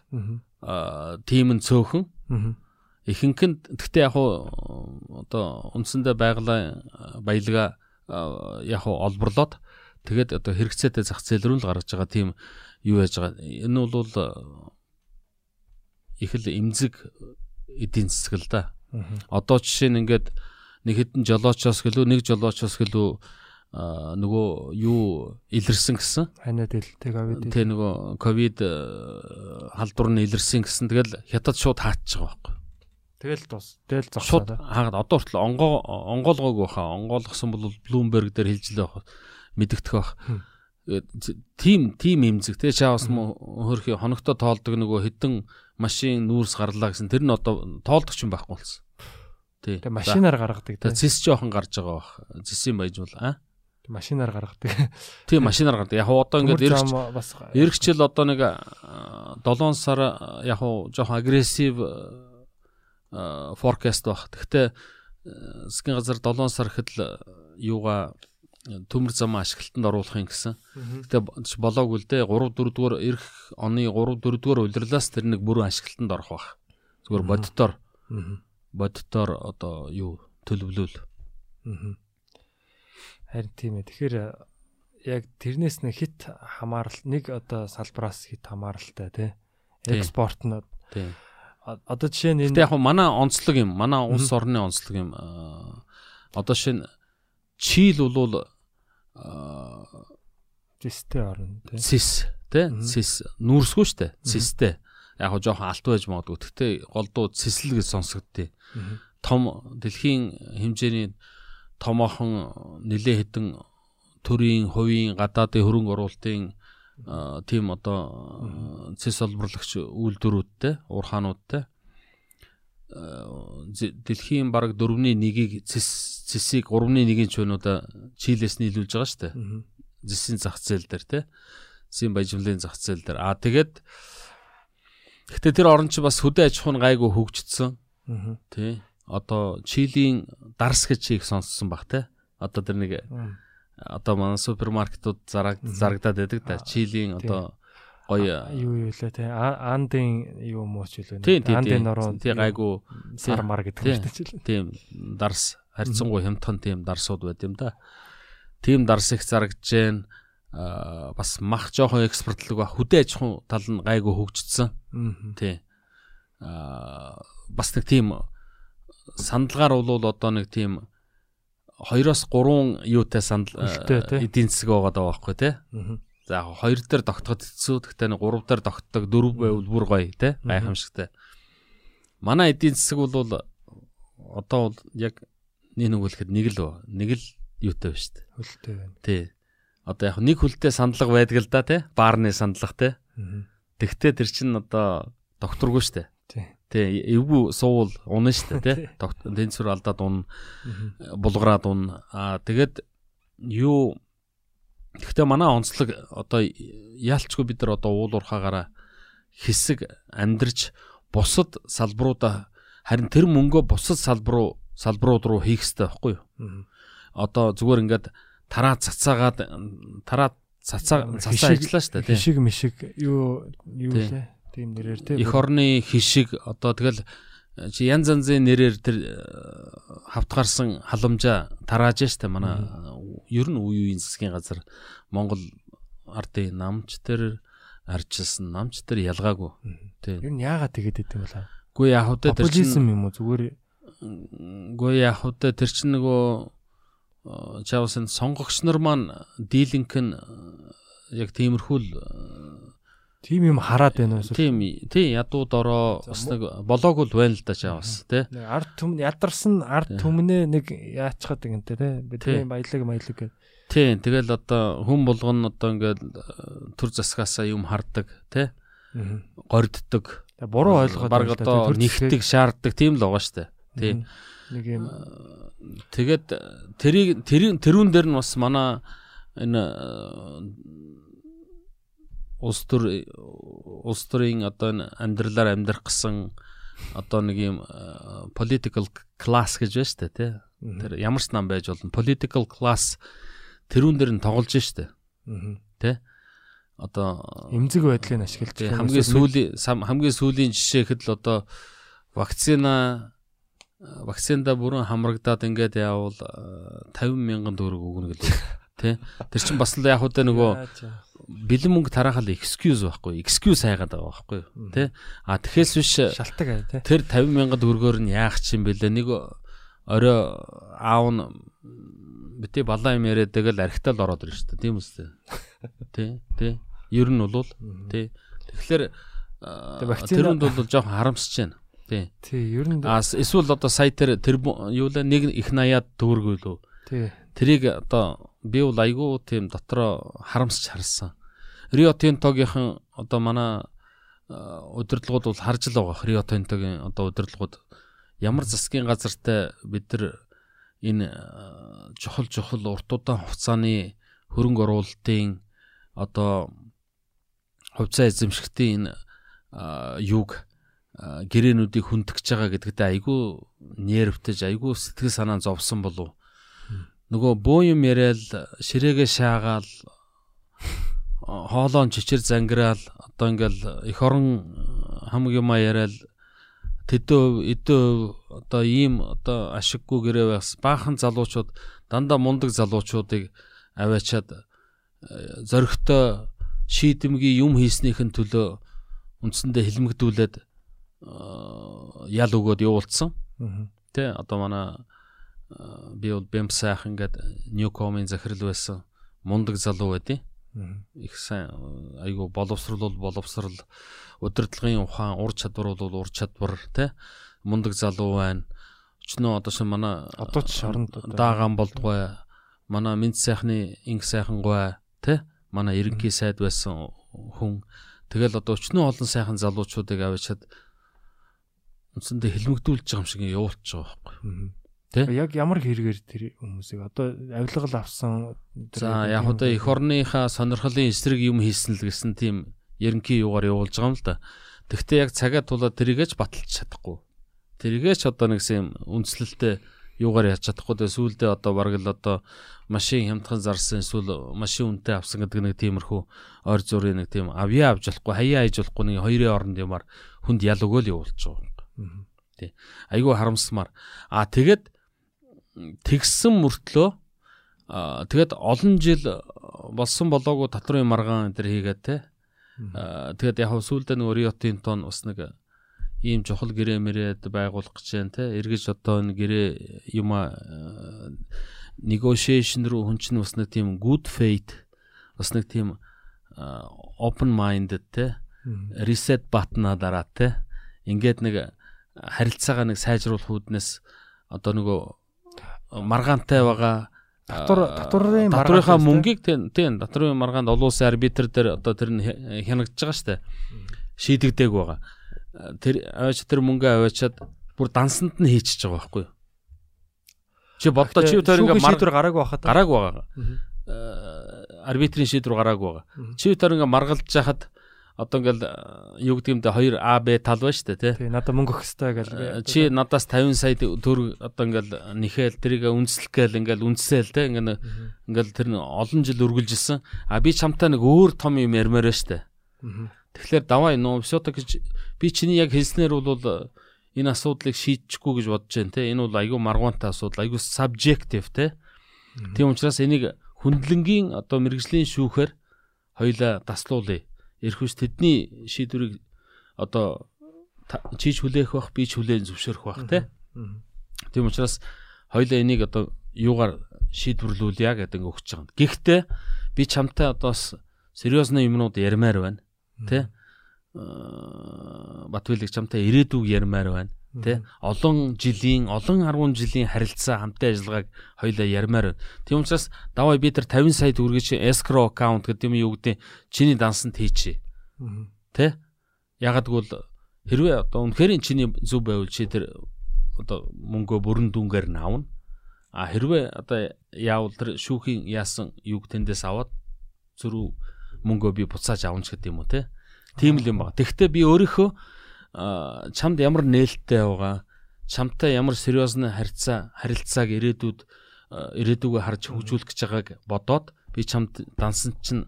тийм нь цөөхөн. Ихэнх нь гэхдээ яг уу одоо үндсэндээ байгалаа баялгаа яг уу олборлоод тэгээд одоо хэрэгцээтэй зах зээл рүү л гаргаж байгаа тийм юу яаж байгаа. Энэ бол а, их л эмзэг эдийн засаг л да. Одоо жишээ нь ингээд нэг хэдэн жолоочоос гэлөө нэг жолоочоос гэлөө а, нөгөө юу илэрсэн гэсэн тэг авид ил. Тэ нөгөө ковид э, халдвар нь илэрсэн гэсэн тэгэл хятад шууд байгаа байхгүй. Тэгэл тус. Тэгэл Шууд зогсоод. хаагаад одоо хүртэл онгоо онгоолгоогүй хаа. Онгоолгосон бол Bloomberg дээр хэлжлээ байх. Мэдэгдэх байх. Тим тим имзэг те чаавс мө хөрхи хоногтой тоолдог нөгөө хідэн машин нүүрс гарлаа гэсэн тэр нь одоо тоолдог ч юм байхгүй болсон. Тий. Тэг машинаар гаргадаг тэг. зис жоохон гарч байгаа бах. Зисийн баяжуул аа. Машинаар гаргадаг. Тийм машинаар гардаг. Яг одоо ингээд бас Эргчл одоо нэг 7 сар яг жоохон агрессив forecast баг. Гэхдээ засгийн газар 7 сар гэхэд л юугаа төмөр зам ашиглалтанд оруулахын гэсэн. Гэтэ болоогүй л дээ 3 4 дугаар эх оны 3 4 дугаар улирлаас тэр нэг бүрэн ашиглалтанд орох баг. Зүгээр боддоор боддоор одоо юу төлөвлөл. Харин тийм ээ. Тэгэхээр э, яг тэрнээс нэг хит хамаарал нэг одоо салбараас хит хамааралтай тий. Экспорт нь одоо жишээ нь энэ яг манай онцлог юм. Манай улс орны онцлог юм. Аа, Одоо шинэ Чил бол аа, Зэстэй орно тий. цэс тий цэс нүүрсгүй штэ цэстэй яг хоо жоохон алт байж магадгүй. Гэхдээ голдуу цэсэл гэж сонсогдтыг том дэлхийн хэмжээний томоохон нэлээ хэдэн төрийн хувийн гадаадын хөрөнгө оруулалтын тийм одоо цэс олборлагч үйлдвэрүүдтэй уурхаануудтай дэлхийн бараг 4-ний 1-ийг цэс цэсийг 3-ны 1-ийн чуунуудаа Чилээс нийлүүлж байгаа шүү дээ. Зэсийн зах зээл дээр тий. Зэсийн баяжмлын зах зээл дээр. А тэгээд Гэхдээ тэр орн чи бас хөдөө аж ахуйн гайгүй хөгжсөн. Тий. Одоо Чилийн дарс гэж их сонссон баг те. Одоо тэр нэг одоо манай супермаркетууд зараг зарагдаад байдаг да. Чилийн одоо гоё юу юу лээ. А- Андын юу муу ч үлээ. тий тий тий Андын нуруу тий гайгүй сармар гэдэг юм шүү дээ. тийм дарс харьцангуй хямдхан тийм дарсууд байд юм да. Тийм дарс их зарагдж जैन бас мах жоохон экспортлог ба хөдөө аж ахуйн тал нь гайгүй хөгжсөн. Тий. Аа бас нэг тийм сандалгаар бол одоо нэг тийм 2-оос 3 юутай сандал эдийн засаг байгаа даа байхгүй тий. За яг хоёр дээр тогтоход хэцүү гэхдээ нэг гурав дээр тогтдог дөрөв байвал бүр гоё тий гайхамшигтай. Манай эдийн засаг бол одоо бол яг нэг хэлэхэд нэг л нэг л юутай ба шүү дээ. Хөлтэй байна. Тий. Одоо яг нэг хүлтэй сандлага байдаг л да тий. Баарны сандлага тий. Тэгтээ тэр чинь одоо докторгүй шүү дээ. Тий. Тий, эвгүй суувал унаа шүү дээ, тий. Доктор тэнцвэр алдаад унаа, булгараад унаа. Аа тэгээд юу Гэхдээ манай онцлог одоо яалчгүй бид нар одоо уул уурхаагаараа хэсэг амьдрж бусад салбаруудаа харин тэр мөнгөө бусад салбар руу салбарууд руу хийх хэрэгтэй байхгүй юу? Одоо зүгээр ингээд тараа цацаагаад тараа цацаа цацаа ажиллаа шүү дээ. Хишиг мишиг юу юу лээ? Тийм нэрээр тий. Эх орны хишиг одоо тэгэл э, чи янз янзын нэрээр тэр э, хавтгаарсан халамжаа тарааж штэ манай ер нь үе үеийн засгийн газар Монгол ардын намч тэр арчилсан намч тэр ялгаагүй. Тий. Юу нь яагаад тэгээд идэв бол Гүй яг хөдөө тэр чинь популизм юм уу зүгээр гүй яг хөдөө тэр чинь нөгөө чавсан сонгогч нар маань дийлэнх нь яг тиймэрхүү л тийм юм хараад байна уу? тийм тий ядууд ороо бас нэг болоог л байна л да чавс тий. Ард түмэн ядарсан ард түмнээ нэг яачхад ингэнтэй тий. Бидний баялаг баялаг гэдэг. тий тэгэл одоо хүн болгоно одоо ингээд төр засгаасаа юм хардаг тий. Горддог буруу ойлгоод баг одоо нэгтгэг шаарддаг тийм л байгаа штэ тий. Нэг юм. тэгээд тэрийг тэр тэрүүн дээр нь бас манай энэ э, улс төр улс төрийн одоо амьдралаар амьдрах гэсэн одоо нэг юм э, political class гэж байна штэ тий тэр ямар ч нам байж болно. Political class тэрүүн дээр нь тоглож штэ. Мгм. одоо эмзэг байдлыг ашиглаж тий, байгаа хамгийн сүүлийн хамгийн сүүлийн жишээ гэхэд л одоо вакцина вакцинда бүрэн хамрагдаад ингээд яавал э, 50 мянган төгрөг өгнө гэлээ. Тий Тэр чинь бас л яг үдэ нөгөө бэлэн мөнгө тараахал excuse байхгүй excuse хайгаад байгаа байхгүй тий а тэгэхээр биш шалтак аа тий. тэр 50 мянган төгрөгөөр нь яах чинь бэлээ нэг орой аав нь бити балаа юм яриадаг л архитал ороод ирж та тийм үстэй [LAUGHS] тий тий ер нь бол тий тэгэхээр Тэг вакцина- тэрүнд бол жоохон харамсаж байна тий Тий, ер нь эсвэл одоо сая тэр тэр бу- юу л нэг их 80-аад төгрөг үлээ тий. Тэрийг одоо би бол айгүй тийм дотроо харамсч харсан. Рио Тинтогийнхан одоо манай удирдлагууд бол харж л байгаа. Рио Тинтогийн одоо удирдлагууд ямар засгийн газартай бид нар энэ чухал чухал урт удаан хугацааны хөрөнгө оруулалтын одоо хувьцаа эзэмшигтийн энэ юг гэрээнүүдийг хүндгэж байгаа гэдэгтээ айгүй нервтэж айгүй сэтгэл санаа зовсон болов. Нөгөө бөө юм яриад ширээгээ шаагаал хоолоон чичир зангираал одоо ингээл эх орон хамаг юма яриад тэдөө эдөө одоо ийм одоо ашиггүй гэрээ бас баахан залуучууд дандаа мундаг залуучуудыг аваачаад зөрөгтэй шийдэмгий юм хийснийхэн төлөө үндсэндээ хилмигдүүлээд ял өгөөд явуулсан. Тэ одоо манай а, би бол Бэмп сайхан ингээд Ньюкомын захирал байсан. Мундаг залуу байдیں۔ их сайн айгу боловсрал бол боловсрал. Удирдлагын ухаан ур чадвар бол ур чадвар те мундаг залуу байна. Өчнөө одоо шин манай Одоо ч шоронд даагаан болдгой манай мэд сайхны инг сайхан гой те манай ерөнхий сайд байсан хүн. Тэгэл одоо өчнөө олон сайхан залуучуудыг аваачаад үндсэндээ хилмигдүүлж байгаа юм шиг явуулж байгаа байхгүй. Тэ? яг ямар хэрэгээр тэр хүмүүсийг одоо авилгал авсан За яг одоо эх орныхаа сонирхлын эсрэг юм хийсэн л гэсэн тийм ерөнхий юугаар явуулж байгаа юм л да. Тэгвэл яг цагаа тулаад тэрийгэж баталж чадахгүй. Тэрийгэж одоо нэгсэн үндслэлтэй юугаар яаж чадахгүй дээ сүүлдээ одоо бараг л одоо машин хямдхан зарсан эсвэл машин үнэтэй авсан гэдэг нэг тиймэрхүү ойр зургийн нэг тийм авьяа авч болохгүй хаяа хийж болохгүй нэг хоёрын оронд юмар хүнд ял өгөөл байгаа. Тий. Айгүй харамсмаар. А тэгэд тэгсэн мөртлөө аа тэгэд олон жил болсон болоогүй татрын маргаан энэ төр хийгээд те. Аа тэгэд яг сүүлдээ нөгөө Риотын тон бас нэг ийм чухал гэрээ мэрэд байгуулах гэж байна те. Эргэж одоо энэ гэрээ юма negotiation руу хүн чинь бас нэг тийм good faith бас нэг тийм open minded те reset button-а дараа те ингээд нэг харилцаагаа нэг сайжруулах үүднээс одоо нөгөө маргаантай байгаа татвар татварын татврынхаа мөнгийг тийм тийм татврын маргаанд олон улсын арбитр дээр одоо тэр нь хянагдж байгаа штэ шийдэгдээг байгаа. Тэр аваач тэр мөнгө аваачаад бүр дансанд нь хийчихэж байгаа байхгүй чи боддоо чи тэр ингээ шийдвэр гараагүй байхад гарааг байгаа. Арбитрийн шийдвэр гарааг байгаа. Чи тэр ингээ маргалж яхад одоо ингээл юу гэдэг юм дэ 2 А Б тал байна шүү дээ тий. тий надад мөнгө өгөх хэрэгтэй гэл Чи надаас 50 сая төгрөг одоо ингээл нэхэл тэрийг үндэслэх гээл ингээл үндэсээл тий ингээл ингээл тэр олон жил үргэлжилсэн. А би чамтай нэг өөр том юм ярмаар штэ. Тэгэхээр давай нөө всё гэж би чиний яг хэлснээр бол энэ асуудлыг шийдэхгүй гэж бодож байна те энэ бол айгүй маргуунтай асуудал айгүй subjective те тийм учраас энийг хүндлэнгийн одоо мэрэгжлийн шүүхээр хоёлаа таслуулъя эрхвч тэдний шийдвэрийг одоо чийж хүлээх бах би ч хүлээн зөвшөөрөх бах те. Тийм учраас хоёлаа энийг одоо юугаар шийдвэрлүүлъя гэдэг өгч байгаа. Гэхдээ би чамтай одоо сериосны юмнууд ярмаар байна те. Батвилэг чамтай ирээдүг ярмаар байна тий олон жилийн олон 10 жилийн харилцаа хамтын ажиллагааг хоёлаа ярмаар байна. Тийм учраас давай би тэр 50 сая төгрөгийн escrow account гэдэг юм юу гэдэг чиний дансанд хийчихье. Тэ? Ягагт бол хэрвээ одоо үнэхээр чиний зөв байвал чи тэр одоо мөнгөө бүрэн дүнгээр нь авна. А хэрвээ одоо яавал тэр шүүхийн яасан юг тэндээс аваад зүрүү мөнгөө би буцааж авна ч гэдэг юм уу те. Тийм л юм байна. Тэгвэл би өөрийнхөө чамд ямар нээлттэй байгаа? Чамтай ямар сериосны харьцаа харилцааг ирээдүйд ирээдүгөө харж хөгжүүлэх гэж байгааг бодоод би чамд дансан чинь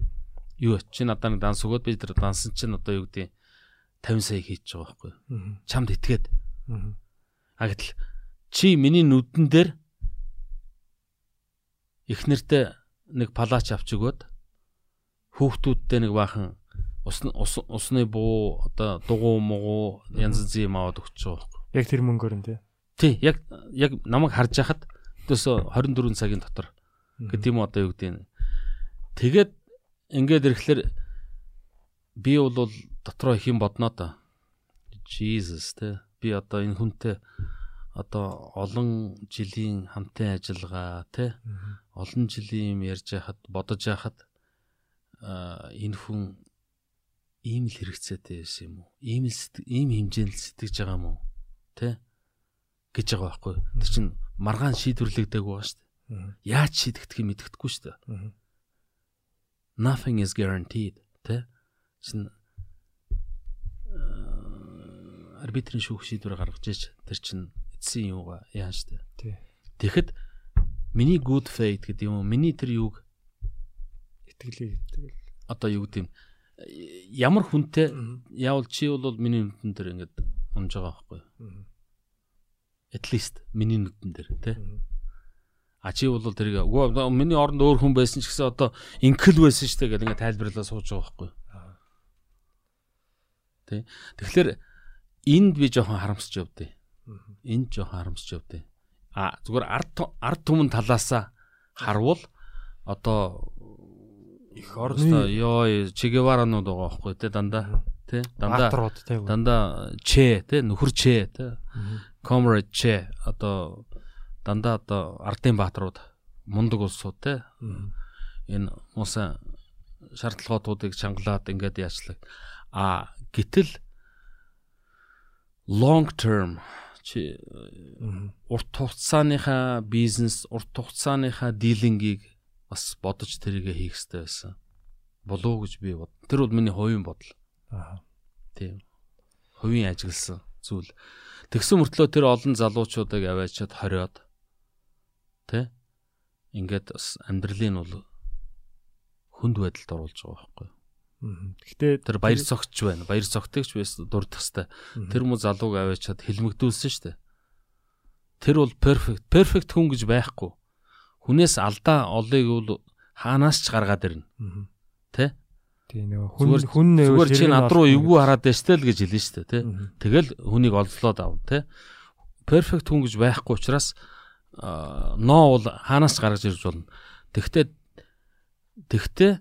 юу чи надад нэг данс өгөөд би тэр дансан чинь одоо юу гэдэг 50 сая хийж байгаа байхгүй чамд итгээд. А гэтэл чи миний нүдэн дээр их нэртэй нэг палач авч өгөөд хүүхдүүдтэй нэг баахан усны усны буу одоо дугуй мугу янз янзын юм аваад өгч байгаа байхгүй. Яг тэр мөнгөөр нь тий. Тий, яг яг намайг харж яхад өдөөсө 24 цагийн дотор гэдэг юм одоо юу гэдэг нь. Тэгээд ингээд ирэхлээр би бол дотроо их юм бодноо та. Jesus те. Би одоо энэ хүнтэй одоо олон жилийн хамтын ажиллагаа те. Олон жилийн юм ярьж яхад бодож яхад энэ хүн ийм л хэрэгцээтэй байсан юм уу? Ийм л ийм хэмжээнд сэтгэж байгаа юм уу? Тэ? гэж байгаа байхгүй. Тэр чинь маргаан шийдвэрлэгдэг байгаа шүү дээ. Яаж шийдэгдэх юм мэддэхгүй шүү дээ. Nothing is guaranteed, тэ? Чин арбитрийн шүүх шийдвэр гаргаж ич тэр чинь эцсийн юугаа дээ. Тий. Тэгэхэд миний good faith гэдэг юм уу? Миний тэр юуг итгэлээ тэгэл одоо юу гэдэг юм ямар хүнтэй яавал чи бол миний нүдэн дээр ингээд унж байгаа байхгүй at least миний нүдэн дээр тий А чи бол тэрийг үгүй миний оронд өөр хүн байсан ч гэсэн одоо инкл байсан дээ гэл ингээд тайлбарлаа сууж байгаа байхгүй тий Тэгэхээр энд би жоохон харамсч явдээ. Энд жоохон харамсч явдээ. А зүгээр ард ард түмэн талаасаа харвал одоо их орны ёо Чегеваранууд байгаа байхгүй те дандаа те дандаа. Баатрууд дандаа Че те нөхөр Че те. Comrade Che одоо дандаа одоо ардын бааtruуд мундаг улсууд те. Энэ муусан шаардлагуудыг чангалаад ингээд яачлаг. А гэтэл long term чи урт хугацааныхаа бизнес, урт хугацааныхаа дилингийг бас бодож тэрийгэ хийх хэрэгтэй байсан. Болов гэж би бод. Тэр бол миний хувийн бодол. Аа. Тийм. Хувийн ажигласан зүйл. Тэгсэн мөртлөө тэр олон залуучуудыг аваачаад хориод тэ ингээд бас амьдралын бол хүнд байдалд оруулж байгаа байхгүй. Гэхдээ Тэр баяр цогч байна. Баяр цогтойгч байс дурдах хэвээр. Тэр мө залууг аваачаад хэлмэгдүүлсэн шүү дээ. Тэр бол перфект. Перфект хүн гэж байхгүй. Хүнээс алдаа олыг бол хаанаас ч гаргаад ирнэ. Тэ? тий нөгөө хүн хүн зүгээр чи над руу эвгүй хараад байстай л гэж хэлнэ шүү дээ, тэ? Тэгэл хүнийг олзлоод авна, тэ? Перфект хүн гэж байхгүй учраас аа, ноо бол хаанаас ч гаргаж ирж болно. Тэгтээ тэгтээ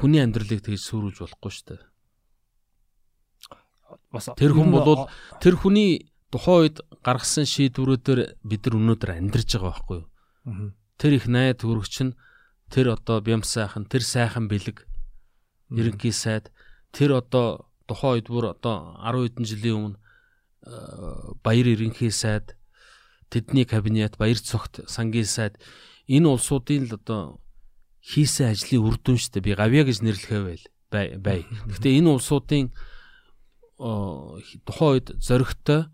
хүний амьдралыг тэгж сүрүүлж болохгүй шүү дээ. бас Тэр хүн болвол тэр хүний тухайн үед гаргасан шийдвэрүүдээр бид нар өнөөдөр амьдарч байгаа байхгүй юу? Тэр их найд хүрэгч нь тэр одоо бямс сайхан, тэр сайхан бэлэг. Ерөнхий сайд тэр одоо тухайн үед бүр одоо 10 хэдэн жилийн өмнө э, баяр ерөнхий сайд тэдний кабинет баяр цогт сангийн сайд. Энэ улсуудын л одоо хийсэн ажлын үр дүн шүү дээ. Би гавья гэж нэрлэхээ байл бай. Гэхдээ энэ улсуудын тухайн үед зөрөгтэй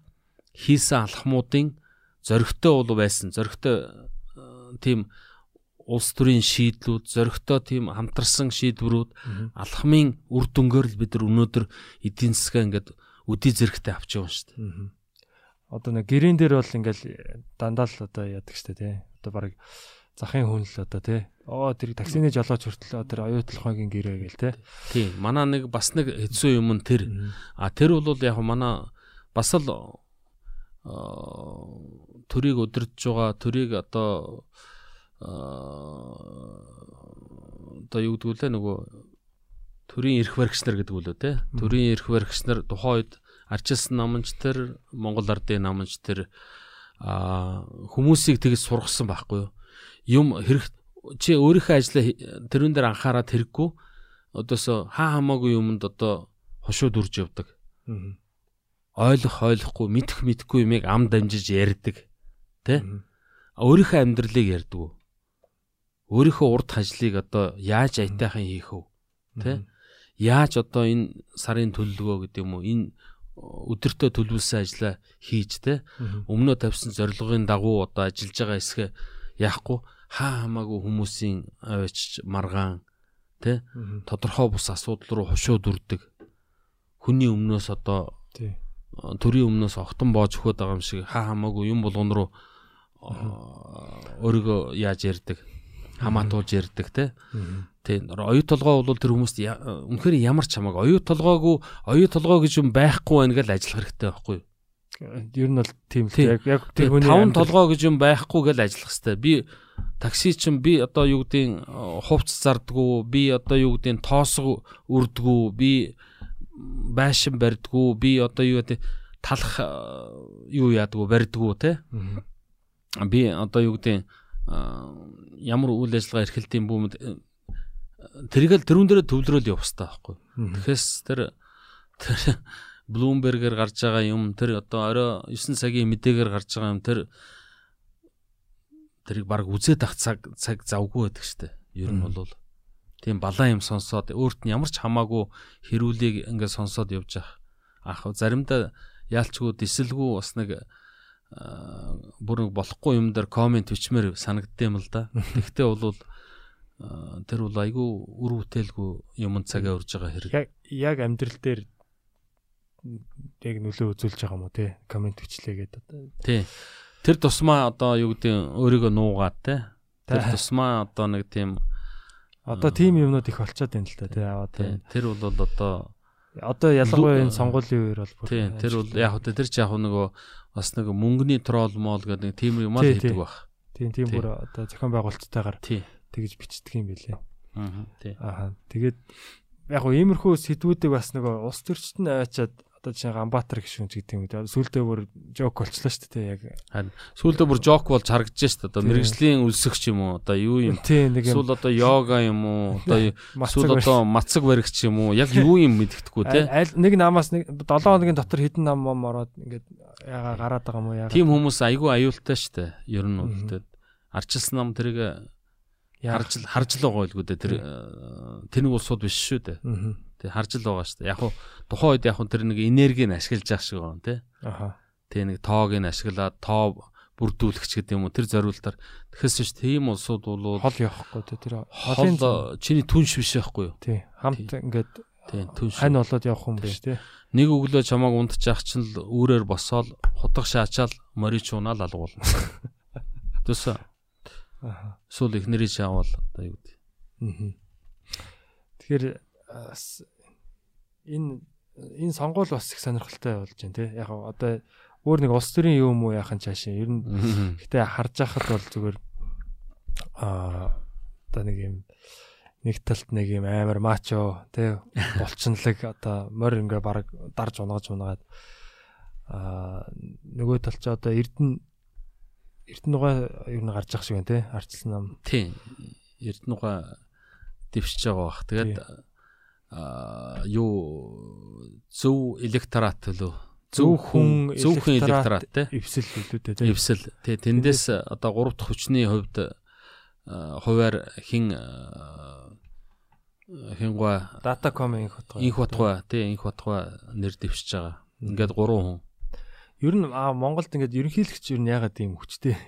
хийсэн алхмуудын зөрөгтэй бол байсан. Зөрөгтэй тийм улс төрийн шийдлүүд, зөрөгтэй тийм хамтарсан шийдвэрүүд алхмын үр дүнгээр л бид нар өнөөдөр эдийн засгаа ингээд үдий зэрэгтэй авч байгаа шүү дээ. Одоо нэг гэрэн дээр бол ингээл дандаа л одоо яадаг штэ тий. Одоо баг захын хүн л одоо тий. Оо тэр таксины жолооч хүртэл тэр оюутлахын гэрээ гээл тий. Тийм. Манай нэг бас нэг хэцүү юм нь тэр. А тэр бол яг манай бас л төрийг удирдах байгаа төрийг одоо аа, одоо юу гэдэг вэ нөгөө төрийн эрх баригч нар гэдэг үлээ те. Төрийн эрх баригч нар тухайн үед арчилсан намынч тэр Монгол ардын намынч тэр хүмүүсийг тэгж сургасан байхгүй юу? Юм хэрэг чи өөрийнхөө ажлаа тэрүүн дээр анхаарад хэрэггүй. Одоосо хаа хамаагүй юмд одоо хошууд үрж явдаг. Ойлгох ойлгохгүй мэдэх мэдхгүй юмыг ам дамжиж ярьдаг Мгм. өөрийнхөө амьдралыг ярьдаг өөрийнхөө урд хажлыг одоо яаж аятайхан хийх вэ тэ? Яаж одоо энэ сарын төлөвлөгөө гэдэг юм уу энэ өдөртөө төлөвлөсөн ажлаа хийж тэ? Өмнөө тавьсан зорилгын дагуу одоо ажиллаж байгаа хэсгээ яахгүй хаа хамаагүй хүмүүсийн аваач маргаан тэ? Тодорхой бус асуудал руу хошууд үрдэг. Хүний өмнөөс одоо Тий. Төрийн өмнөөс огтон боож өгöd байгаа юм шиг хаа хамаагүй юм болгон руу өөрийгөө яаж ярддаг хамаатуулж ярддаг те. Мгм. тий оюу толгой бол тэр хүмүүст үнэхээр ямар ч хамаагүй оюу толгойгүй оюу толгой гэж юм байхгүй байна гэж ажиллах хэрэгтэй байхгүй юу? Ер нь бол тийм л яг яг Тэр хүний таван толгой гэж юм байхгүй гэж ажиллах хэрэгтэй. Би такси чин би одоо юу гэдгийг хувц зардггүй, би одоо юу гэдгийг тоосго үрдгүү, би байшин барьдгүү, би одоо юу гэдэг талах э, юу яадгүү, барьдгүү те. Би одоо юу гэдгийг ямар үйл ажиллагаа эрхэлтийн бүүмд э, тэргээл тэрүүн дээр төвлөрөөл явах хэрэгтэй байхгүй. Тэгэхээр тэр тэр Bloomberg-ээр гарч байгаа юм тэр одоо орой 9 цагийн мэдээгээр гарч байгаа юм тэр тэрийг баг үзээд ах цаг цаг завгүй байдаг штэ. Ер нь бол тийм балан юм сонсоод өөрт нь ямар ч хамаагүй хэрүүлийг ингээд сонсоод явж ах. Ах заримдаа яалчгүй дисэлгүй бас нэг бүр болохгүй юм дээр комент бичмээр санагдсан юм л да. [LAUGHS] Тэгтээ бол тэр бол айгүй үр бүтээлгүй юмд цагаа өрж байгаа хэрэг. яг яг амьдрал дээр яг нөлөө үзүүлж байгаа юм уу те комент бичлээгээд одоо Тий. Тэр тусмаа одоо юу гэдэг өөрийгөө нуугаад те. Тэр Тэ. тусмаа одоо нэг тийм одоо тийм юмнууд их болчиход байна л да те одоо тий. Тэр бол одоо одоо ялангуяа энэ сонгуулийн үеэр бол бүр тий. Тэр бол яг хөө тэр ч яг нөгөө бас нэг мөнгөний трол мол гэдэг нэг тийм юм Тий, хийдэг тий. баг. тийм тийм тий. бүр одоо зохион байгуулалттайгаар Тий. тэгж бичдэг юм билээ Аа тий. Аа тэгээд яг гоо иймэрхүү сэдвүүдийг бас нөгөө улс төрчд нь аваачаад одоо жишээ Ганбаатар гişүнч гэдэг юм үү. Сүүлдээ бүр жок болчлоо шүү дээ яг. Харин сүүлдээ бүр жок болж харагдаж шүү дээ. Одоо мэрэгжлийн үлсэгч юм уу? Одоо юу юм? Эсвэл одоо йога юм уу? Одоо эсвэл одоо мацаг баригч юм уу? Яг юу юм мэддэхгүй те. Аль нэг намаас нэг 7 хоногийн дотор хэдэн нам мом ороод ингээд яга гараад байгаа юм уу яга. Тим хүмүүс айгүй аюултай шүү дээ. Ер нь те. Арчилсан нам тэрийг харж харж л байгаа байлгүй дээ. Тэр э, тэнэг улсууд биш шүү дээ. Аа. Тэг харж л байгаа шүү дээ. Яг хуу тухайн үед яг хуу тэр нэг энергийг ашиглаж явах шиг байна те. Аха. Тэг нэг тоог нь ашиглаад тоо бүрдүүлэгч гэдэг юм уу тэр зориултаар тэгэхээс ш тийм улсууд бол Хол явахгүй тий тэр хол холын чиний түнш биш байхгүй юу? тий хамт ингээд Тийм түнш. хань болоод явах юм биш тий. Нэг өглөө чамааг унтчих чинь л үүрээр босоол хутга шаачаал морич унаал алгуулна. [LAUGHS] Тэсэ Аха. сүүл их нэрийг шаавал одоо юу гэдэг. Мгм. Тэгэхээр энэ энэ сонгуул бас их сонирхолтой болж байна тий. Яг одоо өөр нэг улс төрийн юм уу яхан чаашаа ер нь гэтээ харж байхад бол зүгээр аа одоо нэг юм нэг талд нэг юм амар мачо тий булчинлаг одоо морь ингээ баг дарж унгаж унгаад аа нөгөө талд ч одоо эрдэн эрдэнэгаа ер нь гарч ах шиг байна тий арчилсан нам Тийм. Эрдэнэга дэвшиж байгаа бах. Тэгээд юу зөв электорат лөө? Зөв хүн зөв хүн электорат те? эвсэл үлдээ тий эвсэл. Тий тэндээс одоо 3 дахь хүчний хувьд аа, хуваар хин аа, хингва датаком инх утга. Инх батгай тий инх батгай нэр дэвшиж байгаа. Ингээд 3 хүн. ер нь аа Монголд ингээд ерөнхийлөгч ер нь ягаад ийм хүчтэй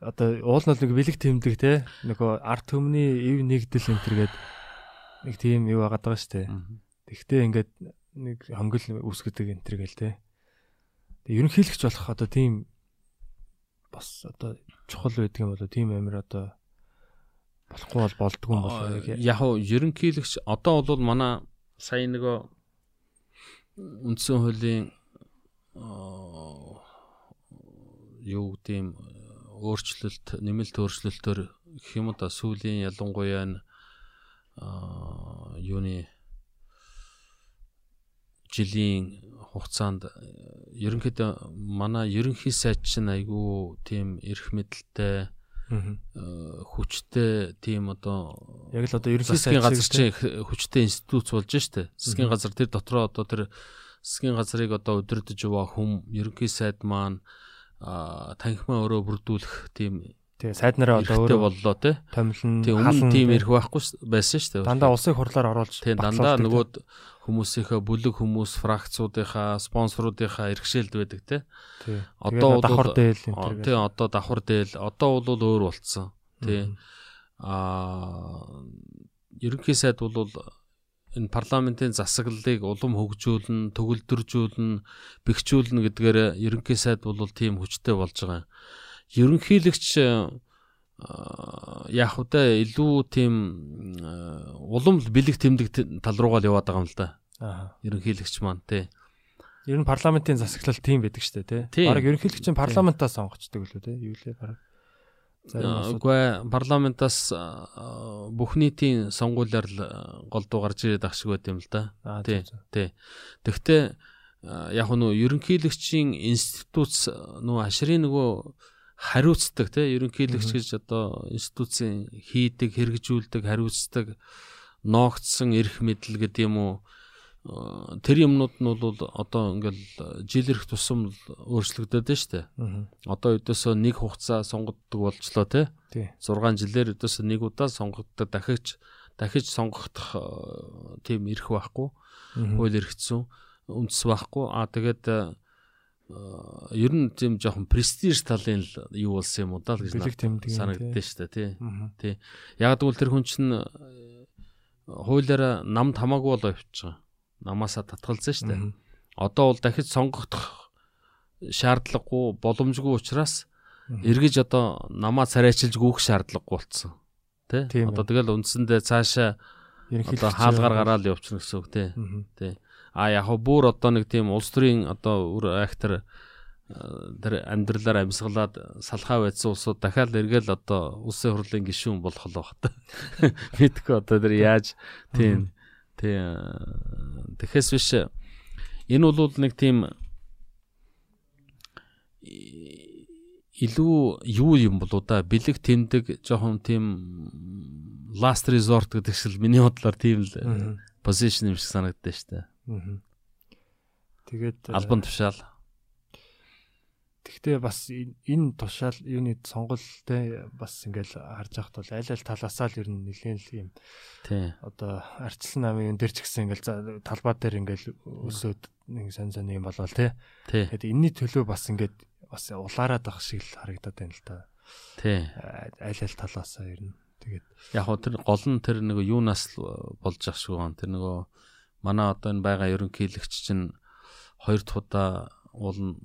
одоо уул нь нэг бэлэг тэмдэг те? Нөгөө арт төмний ив нэгдэл энэ төргээд нэг тийм юу байгаад байгаа шүү дээ. Тэгтээ ингээд нэг хонгил үсгэдэг энэ төр гээл те. Тэг ерөнхийлөгч болох одоо тийм бас одоо чухал байдаг юм болоо тийм амир одоо болохгүй бол болдгүй юм болоо яг уу ерөнхийлөгч одоо бол манай сая нөгөө үндсэн хуулийн юу гэдэг юм өөрчлөлт нэмэлт өөрчлөлтөөр гэх юм да сүүлийн ялангуяа юуны жилийн хугацаанд э, ерөнхийдөө манай ерөнхий сайд чинь айгүй тийм эрх мэдэлтэй э, хүчтэй тийм одоо яг л одоо ерөнхий сайд газар чинь хүчтэй институт болж штэ. Засгийн газар тэр дотроо одоо тэр засгийн газрыг одоо удирдах яваа хүм ерөнхий сайд маань танхимаа өрөө бүрдүүлэх тийм тий сайд нараа одоо өөрөө боллоо те. томилн Тийм өмнө тийм эрх байхгүй байсан штэ. дандаа улсын хурлаар оруулж Тийм дандаа нөгөө хүмүүсийнхээ бүлэг хүмүүс фракцуудынхаа спонсоруудынхаа эрхшээлд байдаг те. тий Одоо давхар дээл энэ Тийм одоо давхар дээл одоо бол өөр болцсон. Тий. Мгм. а ерөнхий сайд бол энэ парламентын засаглалыг улам хөгжүүлнэ, төгөлдржүүлнэ, бэхжүүлнэ гэдгээр ерөнхий сайд бол тийм хүчтэй болж байгаа. Ерөнхийлөгч яг үдэ илүү тийм а, улам бэлэг тэмдэг тал руугаа л яваад байгаа юм л да. Аа. Ерөнхийлөгч маань тий. Ер нь парламентын засаглал тийм байдаг шүү дээ, тий. Бараг ерөнхийлөгч нь парламентаас сонгогчдөг лөө, тий. Юу лээ бараг. Асуудал. Үгүй парламентаас а, бүх нийтийн сонгуулиар л голдуу гарч ирээд ах шиг байт юм л да. Тий. Тий. Тэгвэл яг нөө ерөнхийлөгчийн институт нөө хашрын нөгөө хариуцдаг тий ерөнхийлөгч гэж одоо институцийн хийдэг, хэрэгжүүлдэг, хариуцдаг ноогдсон эрх мэдэл гэдэг юм уу? Э, тэр юмнууд нь бол одоо ингээл жил ирэх тусам өөрчлөгдөд нь штэ. Одоо өдөөсөө нэг хугацаа сонгогддог болчлоо тий. Тий. 6 жилээр өдөөсөө нэг удаа сонгогддог дахиж дахиж сонгогдох э, тийм эрх байхгүй. Хууль эрхцэн үндэс байхгүй. А тэгээд э, ер нь тийм жоохон престиж талын л юу болсон юм уу даа гэж санагддээ шүү дээ тий. Мгм. Яг гэвэл тэр хүн чинь э, хуулиараа намд хамаагүй болоо явчихсан. Намаасаа татгалзсан шүү дээ. Одоо бол дахиж сонгогдох шаардлагагүй боломжгүй учраас эргэж одоо намаа царайчилж гүөх шаардлагагүй болцсон. Тэ? Тийм Одоо тэгэл үндсэндээ цаашаа одоо хаалгаар гараад явчихна гэсэн үг тий. Мгм. А яг хөө бүр одоо нэг тийм улс төрийн одоо үр актер тэр амьдралаар амьсгалаад салхаа байдсан улсууд дахиад эргээл одоо улсын хурлын гишүүн болох л багт. [LAUGHS] Мэдгүй одоо тэр яаж тийм тийм тэгэхээс биш энэ бол нэг тийм илүү юу юм болоо да? Бэлэг тэмдэг жоохон тийм last resort гэдэг шиг миний бодлоор тийм л position юм шиг санагддаг шүү дээ. Тэгээд Албан тушаал. Тэгтээ бас энэ тушаал юуны сонголттой бас ингээл харж байхад бол аль аль талаасаа л ер нь нэлээд л юм Тий. одоо арчилсан намын дээр ч гэсэн ингээл талбай дээр ингээл өсөөд нэг сан сан юм болвол тий. Тэгээд энэний төлөө бас ингээд бас улаарад байх шиг л харагдаад байна л да. Тий. Аль аль талаасаа ер нь. Тэгээд Яг хөө тэр гол нь тэр нэг юунаас л болж ах шиг байна. Тэр нөгөө манай одоо энэ байгаа ерөнхийлөгч чинь хоёр дахь удаа уул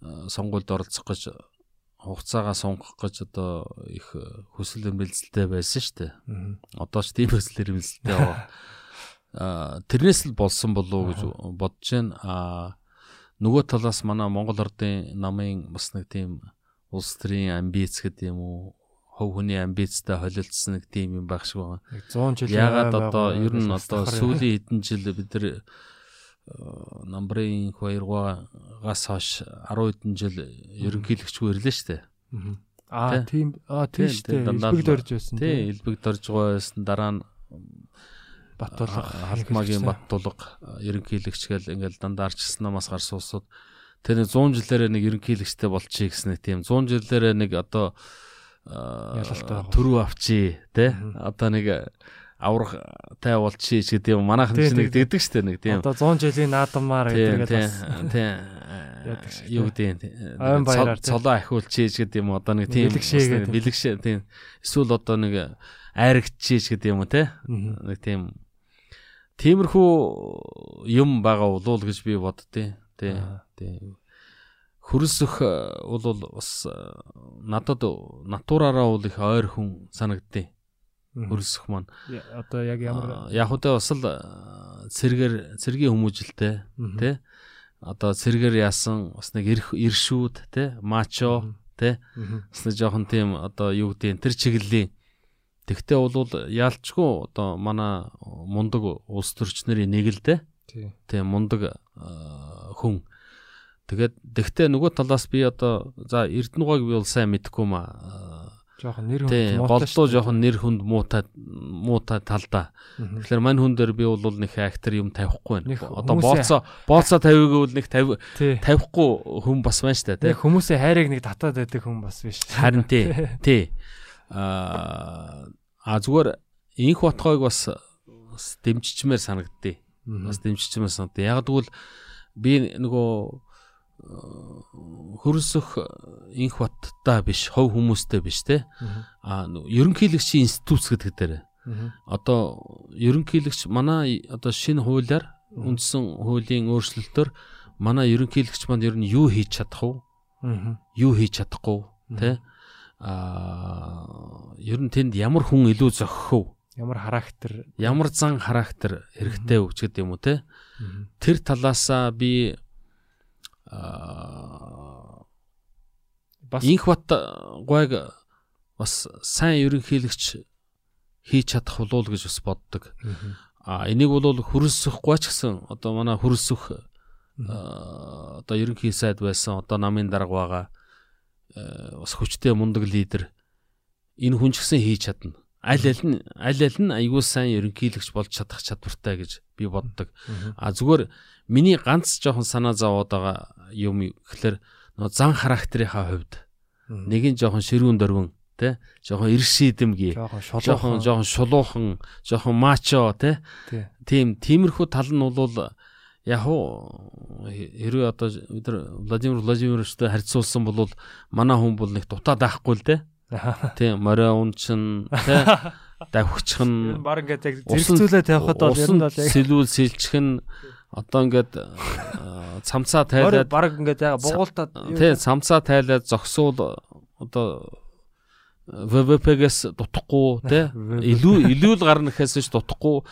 сонгуульд оролцох гэж хугацаагаа сунгах гэж одоо их хүсэл эрмэлзэлтэй байсан шүү дээ. Одоо ч тийм хүсэл эрмэлзэлтэй байгаа. Аа тэрнээс л болсон болов уу гэж бодож байна. Аа нөгөө талаас манай Монгол Ардын намын бас нэг тийм улс төрийн амбиц гэдэг юм уу? Хов хүний амбицтай холилдсон нэг тийм юм байх шиг байна. нэг 100 жил Ягаад одоо ер нь одоо сүүлийн хэдэн жил бид нар э, намбрын хоёргоогаас хойш 10 хэдэн жил ерөнхийлөгчгүй ирлээ шүү дээ. Аа тийм аа тийм Тийм, шүү тийм, дээ. л- дөрж байсан. Тий, элбэг дорж байсан дараа нь Баттуулга халтмаагийн баттулга ерөнхийлөгч гэл ингээл дандаа арчилсан намаас гар суусууд тэр нэг 100 жилээрээ нэг ерөнхийлөгчтэй болчихъя гэсэн нэг тийм 100 жилээрээ нэг одоо. Төрөө авчи те одоо нэг аврах тай болчихъя ч гэдэг юм. Манайхан ч нэг тэгдэг штэ нэг тийм. Одоо 100 жилийн наадамаар тийм тийм бас тийм [LAUGHS] юу гэдэг тий. цолоо ахиулчихъя ч гэдэг юм одоо нэг тийм бэлэгшээ тийм эсвэл одоо нэг айрагчиж гэдэг юм уу те нэг тийм. Тиймэрхүү юм байгаа болов гэж би боддتي тий. Аа. Тий хөрсөх бол бас э, надад натураараа бол их ойр хүн санагдтыг хөрсөх маань. Одоо яг ямар яг үдэ бас л э, цэргэр цэргийн хүмүүжилтэй тий одоо цэргэр яасан бас нэг иршүүд тий мачо тий бас нэг жоохон тийм одоо юу гэдэг тэр чиглэлийн. Тэгтээ бол яалчгүй одоо манай мундаг улс төрчнэрийн нэг л дээ Тий. мундаг хүн тэгээд тэгтээ нөгөө талаас би одоо за эрдэнэгойг би бол сайн мэдэхгүй ма Жохон нэр тий муутай голдуу шүү дээ. жоохон нэр хүнд муутай муутай талдаа тэгэхээр мань хүн дээр би бол нэг актер юм тавихгүй байна одоо бооцоо бооцоо тавиагүй бол нэг тавь тавихгүй хүн бас байна тий Тэг хүмүүсийн хайрыг нэг татаад байдаг хүн бас биш. Харин тий. [LAUGHS] Тий. Аа а зүгээр инх ботхойг бас дэмжичмээр санагддээ. Бас дэмжичмээр санагддээ. Яг тэгвэл би нөгөө хөрсөх инх баттай биш, хов хүмүүстэй биш те. Мгм. А нөгөө ерөнхийлөгчийн институт гэдэг дээр. Одоо ерөнхийлөгч манай одоо шинэ хуулиар үндсэн хуулийн өөрчлөлтөөр манай ерөнхийлөгч манд ер нь юу хийж чадах? Мгм. юу хийж чадахгүй тэ аа ер нь тэнд ямар хүн илүү зохих вэ? Ямар характер. Ямар зан характер хэрэгтэй гэдэг юм уу те? Тэр талаасаа би аа Бас инх бат гойг бас сайн ерөнхийлөгч хийж чадах болов уу гэж бас боддог. А энийг бол хөрөлсөхгүй ч гэсэн одоо манай хөрөлсөх одоо ерөнхий сайд байсан одоо намын дарга байгаа э, бас хүчтэй мундаг лидер энэ хүн ч гэсэн хийж чадна. Аль аль нь аль аль нь аягүй сайн ерөнхийлөгч болж чадах чадвартай гэж би боддог. А зүгээр миний ганц жоохон санаа зовоод байгаа юм гэхэлэр нөө зан характерийнхаа хувьд. Нэг нь жоохон ширүүн дөрвөн тэ? Жоохон эрс шийдэмгий жоохон жоохон шулуухан жоохон мачо Тий. тийм тиймэрхүү тал нь бол яг уу хэрвээ одоо бид нар Владимир Владимировичтэй харьцуулсан бол манай хүн бол нэг дутаад байхгүй л дээ. Тийм морио унчин тий [LAUGHS] давхичхан Баг ингээд яг зэрэгцүүлээ тавихад бол ер нь бол яг сэлүүл сэлчхэн одоо ингээд аа, [LAUGHS] цамцаа тайлаад баг ингээд яг бугуултаад тий цамцаа тайлаад зогсуул одоо ВВП-гээс дутахгүй те. илүү илүү л гарна гэхээс ч дутахгүй.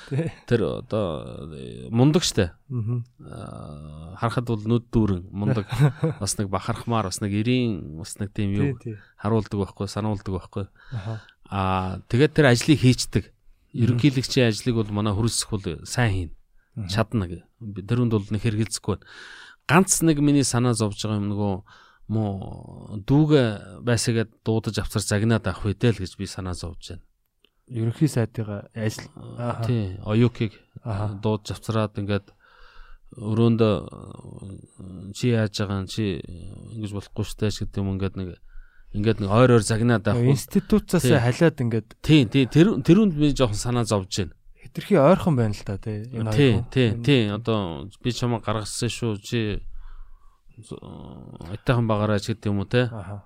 Тэр одоо мундаг штэ. Аа, харахад бол нүд дүүрэн мундаг. [LAUGHS] Бас нэг бахархмаар бас нэг эрийн бас нэг тийм Тий, юу харуулдаг байхгүй сануулдаг байхгүй. Аа тэгээд тэр ажлыг хийцдэг ерөнхийлөгчийн ажлыг бол манай хөрөлсөх бол сайн хийн. Чадна гэ. Тэрүнд бол нэг хэрэгэлцэхгүй ганц нэг миний санаа зовж байгаа юм нөгөө муу дүүгээ байсагээд дуудаж авцар загнаад авах үедээ л гэж би санаа зовж байна. Ерөнхий сайдыгаа ажил. Тий оюукийг дуудаж авцраад ингээд өрөөндөө чи яаж байгаа чи ингэж болохгүй штэ гэдэг юм ингээд нэг ингээд нэг ойр ойр загнаад авах институцаас Тий. халиад ингээд тий тий тэр тэрүнд би жоохон санаа зовж байна. хитрхи ойрхон байна л та тий. энэ тий хоёр тий Энэ- тий одоо би чамаа гаргасан шүү чи айтайхан багаараа ч гэдэг юм уу те Аха.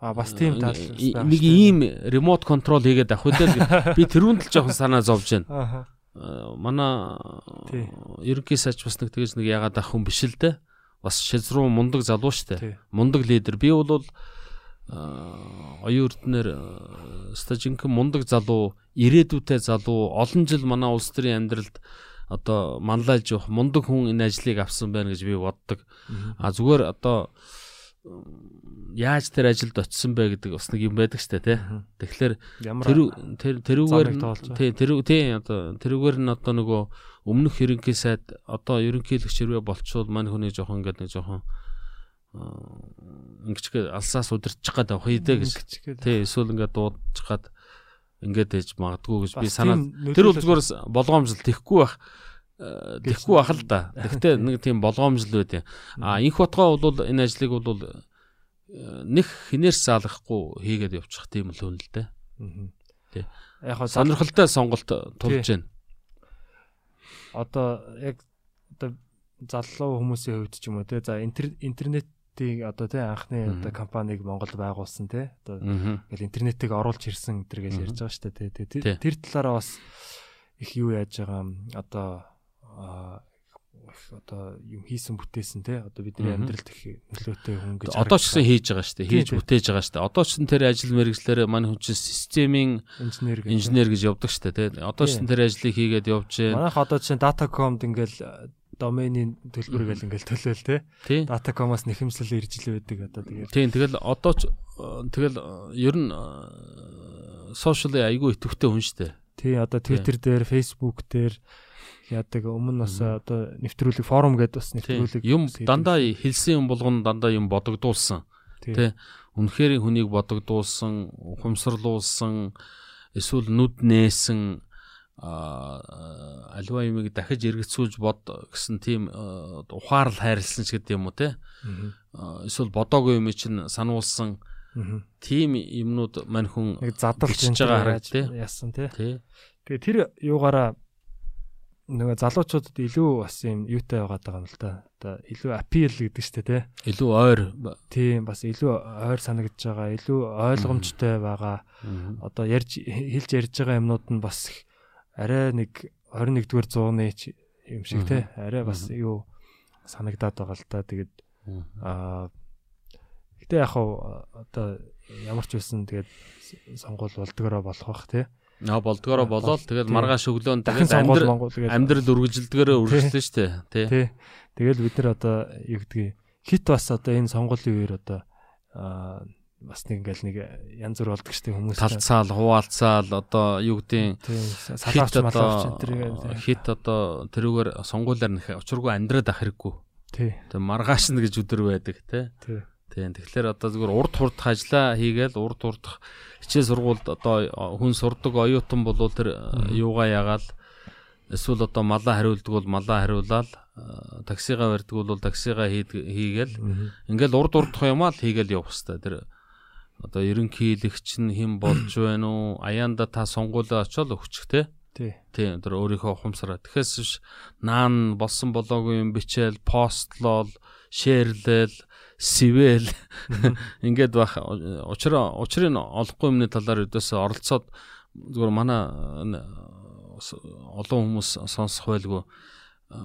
А бас тийм тал. Нэг ийм ремот контрол хийгээд авах үедээ л би [LAUGHS] тэрүүнд л жоохон санаа зовж байна. Э, манай ерөнхий сайч бас нэг тэгэж нэг ягаад авах хүн биш л дээ. Бас шилзруу мундаг залуу штэ. Мундаг лидер. Би бол оюун эрднэр стажинхэн мундаг залуу, ирээдүйтэй залуу, олон жил манай улс төрийн амьдралд одоо манлайлж явах мундаг хүн энэ ажлыг авсан байна гэж би боддог. А зүгээр одоо яаж тэр ажилд очисон бэ гэдэг бас нэг юм байдаг штэ тий. Тэгэхээр Тэр тэр тэрүүгээр тий тэр тий одоо тэрүүгээр нь одоо нөгөө өмнөх ерөнхий сайд одоо ерөнхийлөгч хэрвээ болчвол мань хүний жоохон ингээд нэг жоохон ингэчгээ алсаас удирчих гад авах хийдэ гэж тий эсвэл ингээд дуудчих гад ингээд ээж магадгүй гэж би санаа тэр бол зүгээр с- болгоомжл тэхгүй байх э, тэхгүй байх л да. Гэхдээ [LAUGHS] нэг тийм болгоомжл юм. А инх утгаа бол энэ ажлыг бол нэг хинээс заалгахгүй хийгээд явчих тийм л хүн л дээ. Тий. Яг хаа Сонирхолтой сонголт тулж Тий. байна. одоо яг одоо залуу хүмүүсийн хувьд ч юм уу те за интер- интернетийг одоо те анхны одоо компаниг Монголд байгуулсан те одоо ингээл интернетийг оруулж ирсэн энэ гэж ярьж байгаа шүү дээ Тий. тэр талаараа бас их юу яаж байгаа одоо одоо юм хийсэн бүтээсэн те одоо бидний амьдралд их нөлөөтэй хүн гэж Одоо ч гэсэн хийж байгаа шүү дээ. Хийж бүтээж байгаа шүү дээ. Одоо ч гэсэн тэр ажил мэргэжлэр манай хүн чинь системийн инженер инженер гэж явдаг шүү дээ. тий. Одоо ч гэсэн тэр ажлыг хийгээд явж байна. Манайх одоо чинь Datacom-д ингээл доменийн төлбөр гэл ингээл төлөөл те Тий. Datacom-аас нэхэмслэл ирж л байдаг одоо тэгээд Тийм тэгэл одоо ч э, тэгэл э, ер нь сошиал айгүй идэвхтэй хүн шүү дээ. Тий одоо Twitter дээр, Facebook дээр яадаг өмнө бас одоо нэвтрүүлэг форум гэдээ бас нэвтрүүлэг Юм дандаа хэлсэн юм болгоно дандаа юм бодогдуулсан. Тий. Үнэхээр хүнийг бодогдуулсан, ухамсарлуулсан, эсвэл нүд нээсэн альва юмыг дахиж эргэцүүлж бод гэсэн тийм ухаарл хайрлсан ч гэдэг юм уу те эсвэл бодоогүй юм чинь сануулсан тийм юмнууд мань хүн энэ байгаа хараад яасан тий. Тэгээ тэр юугаараа нөгөө залуучуудад илүү бас юм юутай байгаад байгаа юм л да. Одоо илүү апил гэдэг штэ тий. илүү ойр Тийм бас илүү ойр санагдж байгаа, илүү ойлгомжтой байгаа. Одоо ярьж хэлж ярьж байгаа юмнууд нь бас арай нэг 21-р зууны юм шиг тий. Арай бас юу санагдаад байгаа л да. Тэгээд. Аа гэтээ яг хав одоо ямар ч байсан тэгээд сонгуул болдгороо болох бах тий. Аа болдгоороо Бол- болоод тий. маргааш өглөө тэгээд сонгуул амьдрал үргэлжилдгээрээ үргэлжлэн штэ тий. Тий. Тэгэл бид нар одоо юу гэдгийг хит бас одоо энэ сонгуулийн үеэр одоо бас нэг ингээл нэг янз бүр болдог штеп хүмүүс талцаал хуваалцаал одоо юу хит салаач малаач энэ хит одоо тэрүүгээр сонгуулаар нэх учиргүй амьдраад ах хэрэггүй. Тий. Тэг маргааш нь гэж өдөр байдаг тий. Тий Тийм тэгэхээр одоо зүгээр урд хурдах ажлаа хийгээл урд хурдах хичээл сургуульд одоо хүн сурдаг оюутан болвол тэр э, юугаа ягаал эсвэл одоо малаа хариулдаг бол малаа хариулаад э, таксигаа барьдаг бол таксигаа хийгээл. Ингээл урд урдах юмаа л хийгээл явах хэвээр. Тэр одоо ерөнхийлөгч нь хэн болж [COUGHS] байна уу? Аяанда та сонгуулаа очиод өгчих те. Тий. Тийм тэр өөрийнхөө ухамсараа. Тэгэхээс биш наан болсон болоогүй юм бичээл постлол шеэрлэл сивэл [LAUGHS] ингээд бах учир учрыг олохгүй юмны талаар өдөөсөө оролцоод зүгээр манай олон хүмүүс сонсох байлгүй. А,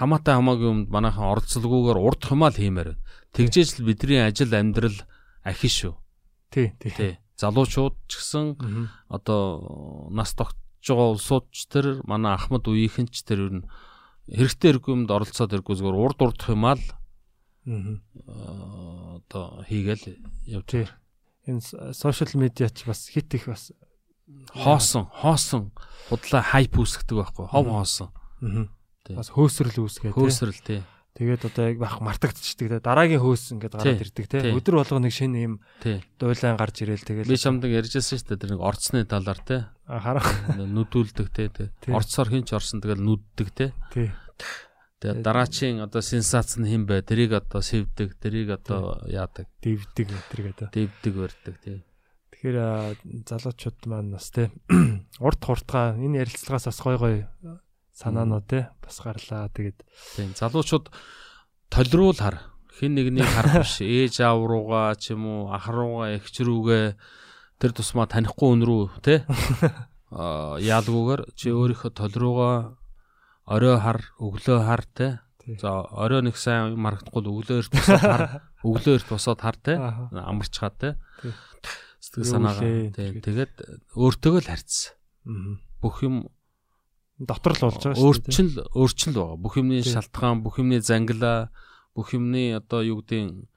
хамаатай хамаагүй юмд манайхан оролцолгүйгээр урд хумаа л хиймээр. Байна. Тэгжээж л бидний ажил амьдрал ахин шүү. тий тий. Залуучууд ч гэсэн одоо нас тогтж байгаа улсуудч тэр манай Ахмад үеийнхэн ч тэр ер нь хэрэгтэй хэрэггүй юмд оролцоод иргүй зүгээр урд урдах юм аа одоо хийгээл явж. Энэ сошиал медиа ч бас хит их бас хоосон хоосон. Худлаа хайп үүсгдэг байхгүй хов хоосон. Бас хөөсрөл үүсгээ хөөсрөл тий. Тэгээд одоо яг бах мартагдчихдаг те. Дараагийн хөөс ингээд гараад ирдэг те. Өдөр болго нэг шинэ юм дуйлан гарч ирээл тэгээд би чамдаг ярьжсэн шүү дээ тэр нэг орцны талаар А, харах. Нүдүүлдэг Тий. орцоор хинч орсон тэгэл нүддэг тий. Тэгээ дараачийн одоо сенсац нь хин бай тэрийг одоо сэвдэг тэрийг одоо яадаг? Дэвдэг өтер гэдэг. дэвдэг барьдаг тий. Тэгэхээр залуучууд маань бас те [CLEARS THROAT] урт хурдгаа энэ ярилцлагаас бас гой гой санаанууд те бас гарлаа. Тэгээд тий залуучууд толируул хар хин нэгнийг харах биш. Ээж аав руугаа ч юм уу ах руугаа эгч рүүгээ тэр тусмаа танихгүй өн рүү тий [LAUGHS] а яалгүйгээр чи өөрийнхөө толиругаа орой хар өглөө хар Тий. за орой нэг сайн юм харагдахгүй л өглөө эрт босоод хар [LAUGHS] өглөө эрт босоод хар амарчгаад тий Тий. сэтгэл санаагаа тий тэгээд. өөртөөгөө л харьцсан бүх юм дотор л болж байгаа шүү дээ. өөрчил өөрчил байгаа. Бүх юмны Тий. шалтгаан, бүх юмны зангилаа, бүх юмны одоо юу гэдэг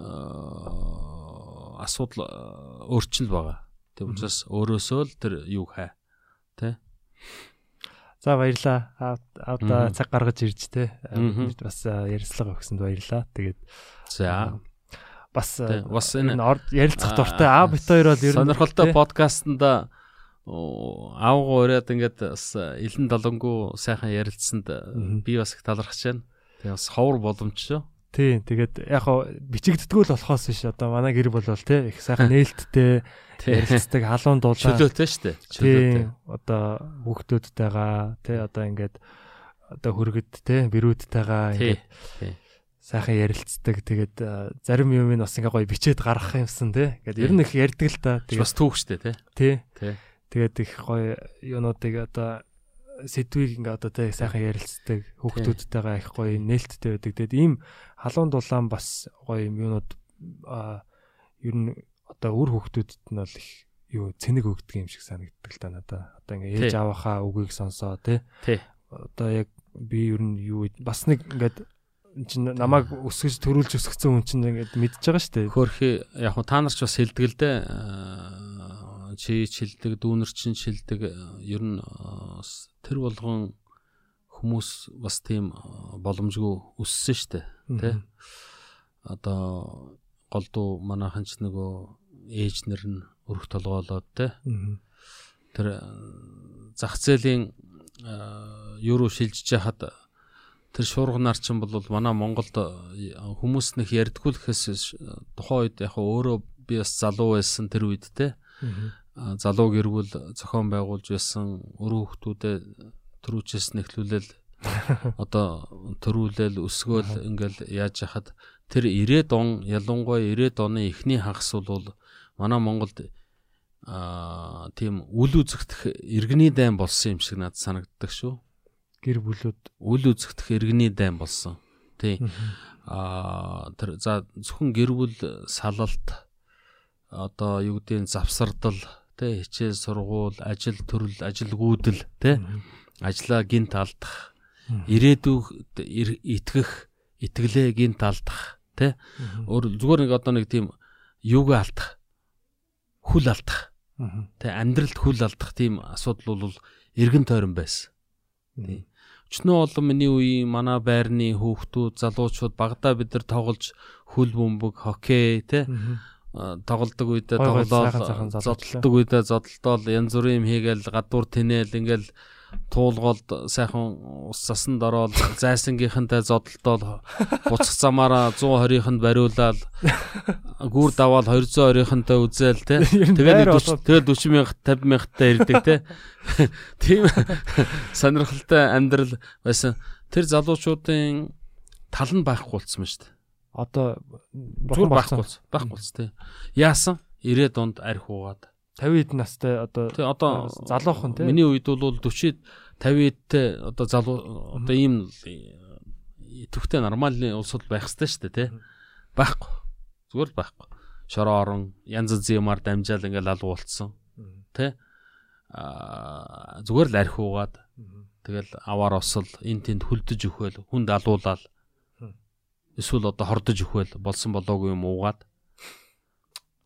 аа асуудал аа, өөрчил байгаа. Тэг учраас өөрөөсөө л тэр юу хай. За баярлаа. А- Одоо Мгм. цаг гаргаж ирж те Мгм. бас ярилцлага өгсөнд баярлаа. Тэгээд За бас бас энэ- ярилцах дуртай А бит хоёр бол ер нь сонирхолтой подкастнда аавгаа ураад ингээд бас илэн долонгуу сайхан ярилцсанд би бас их талархаж байна. Тэгээ бас ховор боломж шүү. Тий, тэгээд яг хоо бичигддгүү л болохоос биш одоо манай гэр бол те их сайхан нээлттэй Тий. ярилцдаг халуун дулаан Чөлөөтэй шүү дээ. Чөлөөтэй. тий одоо хүүхдүүдтэйгаа тий одоо ингээд одоо хөргөд Тий. ингээд Тий. сайхан ярилцдаг тэгээд зарим юм нь бас ингээ гоё бичээд гаргах юмсан те ингээд ер нь их ярьдаг л та тэгээд Бас түүх шүү дээ, тий. тий Тий. тэгээд их гоё юунуудыг одоо сэдвийг ингээ одоо те сайхан ярилцдаг хүүхдүүдтэйгээ их гоё нээлттэй байдаг. Тэгээд ийм халуун дулаан бас гоё юм юунууд ер нь одоо үр хүүхдүүдэд нь бол их юу цэник өгдөг юм шиг санагддаг л та надаа. Одоо ингээ ээж аваахаа үгийг сонсоо Тий. одоо яг би ер нь юу бас нэг ингээд энэ чинь намайг өсгөж төрүүлж өсгсөн хүн чинь ингээд мэдж байгаа шүү дээ Хөөхи яг та нар ч бас хэлдэг л дээ. Аа, Чи ч хэлдэг, дүүнер чинь ч хэлдэг. аа, Ер нь с- тэр болгон хүмүүс бас тийм боломжгүй өссөн штэ. Тэ? Мгм. Одоо голдуу манайхан ч нөгөө ээжнэр нь өрх толгоолоод. Мгм. Тэр зах зээлийн аа, юу руу шилжиж яхад тэр шуурганаар чинь бол манай Монголд хүмүүс нэг ярьдгүй л гэхээс тухайн үед яг өөрөө би бас залуу байсан тэр үед те залуу гэргүүл зохион байгуулж байсан өрөө хүмүүдээ төрүүчээс нэхлүүлэл [LAUGHS] одоо төрүүлэл өсгөөл ингээл яаж яхад тэр 90-ад он ялангуяа 90-ад оны эхний хагас бол манай Монголд аа тийм үл үзэгдэх иргэний дайн болсон юм шиг надад санагддаг шүү. гэр бүлүүд Үл үзэгдэх иргэний дайн болсон. Тий. Аа тэр за зөвхөн гэр бүл салалт одоо юу гэдгийг завсардал тий хичээл сургууль ажил төрөл ажилгүйдэл Мгм. ажлаа гинт алдах ирээдүйд ир- итгэх итгэлээ гинт алдах Мгм. өөр зүгээр нэг одоо нэг тийм юуг алдах хүл алдах тий амьдралд хүл алдах тийм асуудал бол эргэн тойрон байсан. Өчнөө олон миний үеийн манай байрны хүүхдүүд, залуучууд багада бид нар тоглож хөл бөмбөг, хоккей тий Тоглодог үедээ тоглоод зодтолдог үедээ зодтолдоод янз бүрийн юм хийгээл гадуур тэнээл ингээл туулголд сайхан ус сасанд ороод [LAUGHS] зайсангийнхантай зодтолдоод буцах замаараа 120-нд бариулаад гүр даваал 220-нтай үзээл те. [LAUGHS] Тэгээд байр 40 тэгээд 40 мянга 50 мянгаттай ирдэг те. [LAUGHS] Тийм. Сонирхолтой амьдрал байсан. Тэр залуучуудын тал нь байхгүй болцсон ба шүү дээ одоо зүгээр байхгүй болц байхгүй болц те яасан 90 донд арх уугаад 50 хэд настай одоо Тэ одоо залуухан те Миний үед бол 40 50-д одоо залуу одоо ийм төвхтэй нормалны улсууд байх хэвээр шүү дээ тий. Байхгүй. Зүгээр л байхгүй. шороо орон янз янзын юмар дамжаал ингээл алгуулсан. Тэ? Аа зүгээр л архи уугаад тэгэл аваар осол эн тэнд хүлдэж өгөөл хүнд алуулаад эсвэл одоо хордож өгөөл болсон болоогүй юм уугаад.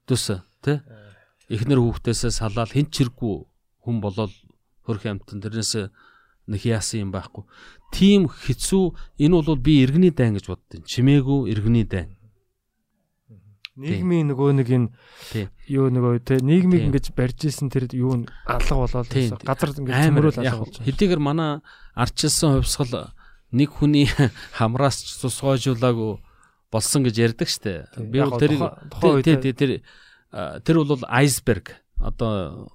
Төс тэ? Эхнэр хүүхдээсээ салаад хэн ч хэрэггүй хүн болол хөрх амтан тэрнээс нэг яасан юм байхгүй. Тим хэцүү энэ бол би иргэний дайн гэж боддیں۔ Чимээгүй иргэний дайн. Нийгмийн нөгөө нэг энэ юу нөгөө те нийгмийг ингэж барьж исэн тэр юу алга болоод газар ингэж цөмрөл алга болж. Хэдийгээр манай арчилсан хувьсгал нэг хүний [LAUGHS] хамраас ч тусгойжуулаагүй болсон гэж ярьдаг штэ. Би бол тэр тэр тэр тэр бол айсберг одоо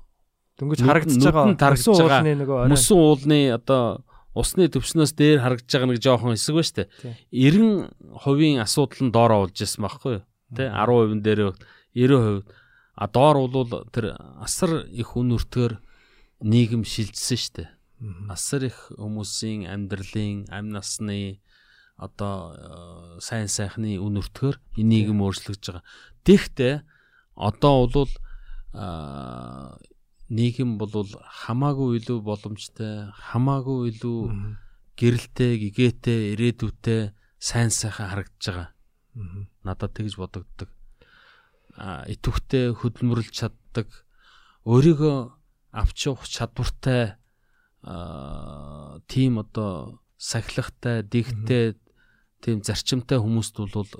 дөнгөж харагдаж байгаа тархсан уулны нөгөө мөсөн уулны одоо усны төвчнөөс дээр харагдаж байгаа нэг жоохон хэсэг ба штэ. 90% асуудал нь доороо болж ирсэн байхгүй юу? Тэ 10% дээр 90% а доор бол тэр асар их үн өртгөр нийгэм шилжсэн штэ. Асар их хүмүүсийн амьдралын амь насны одоо сайн сайхны үн өртгөр энэ нийгэм өөрчлөгдөж байгаа. Тэгэхдээ одоо бол нийгэм бол хамаагүй илүү боломжтой, хамаагүй илүү гэрэлтэй, гэгээтэй, ирээдүйтэй сайн сайхан харагдаж байгаа. Надад тэгж бодогддог. А итвэхтэй хөдөлмөрлж чаддаг, өөрийгөө авч явах чадвартай тийм одоо сахилахтай, дэгтэй, тийм зарчимтай хүмүүст бол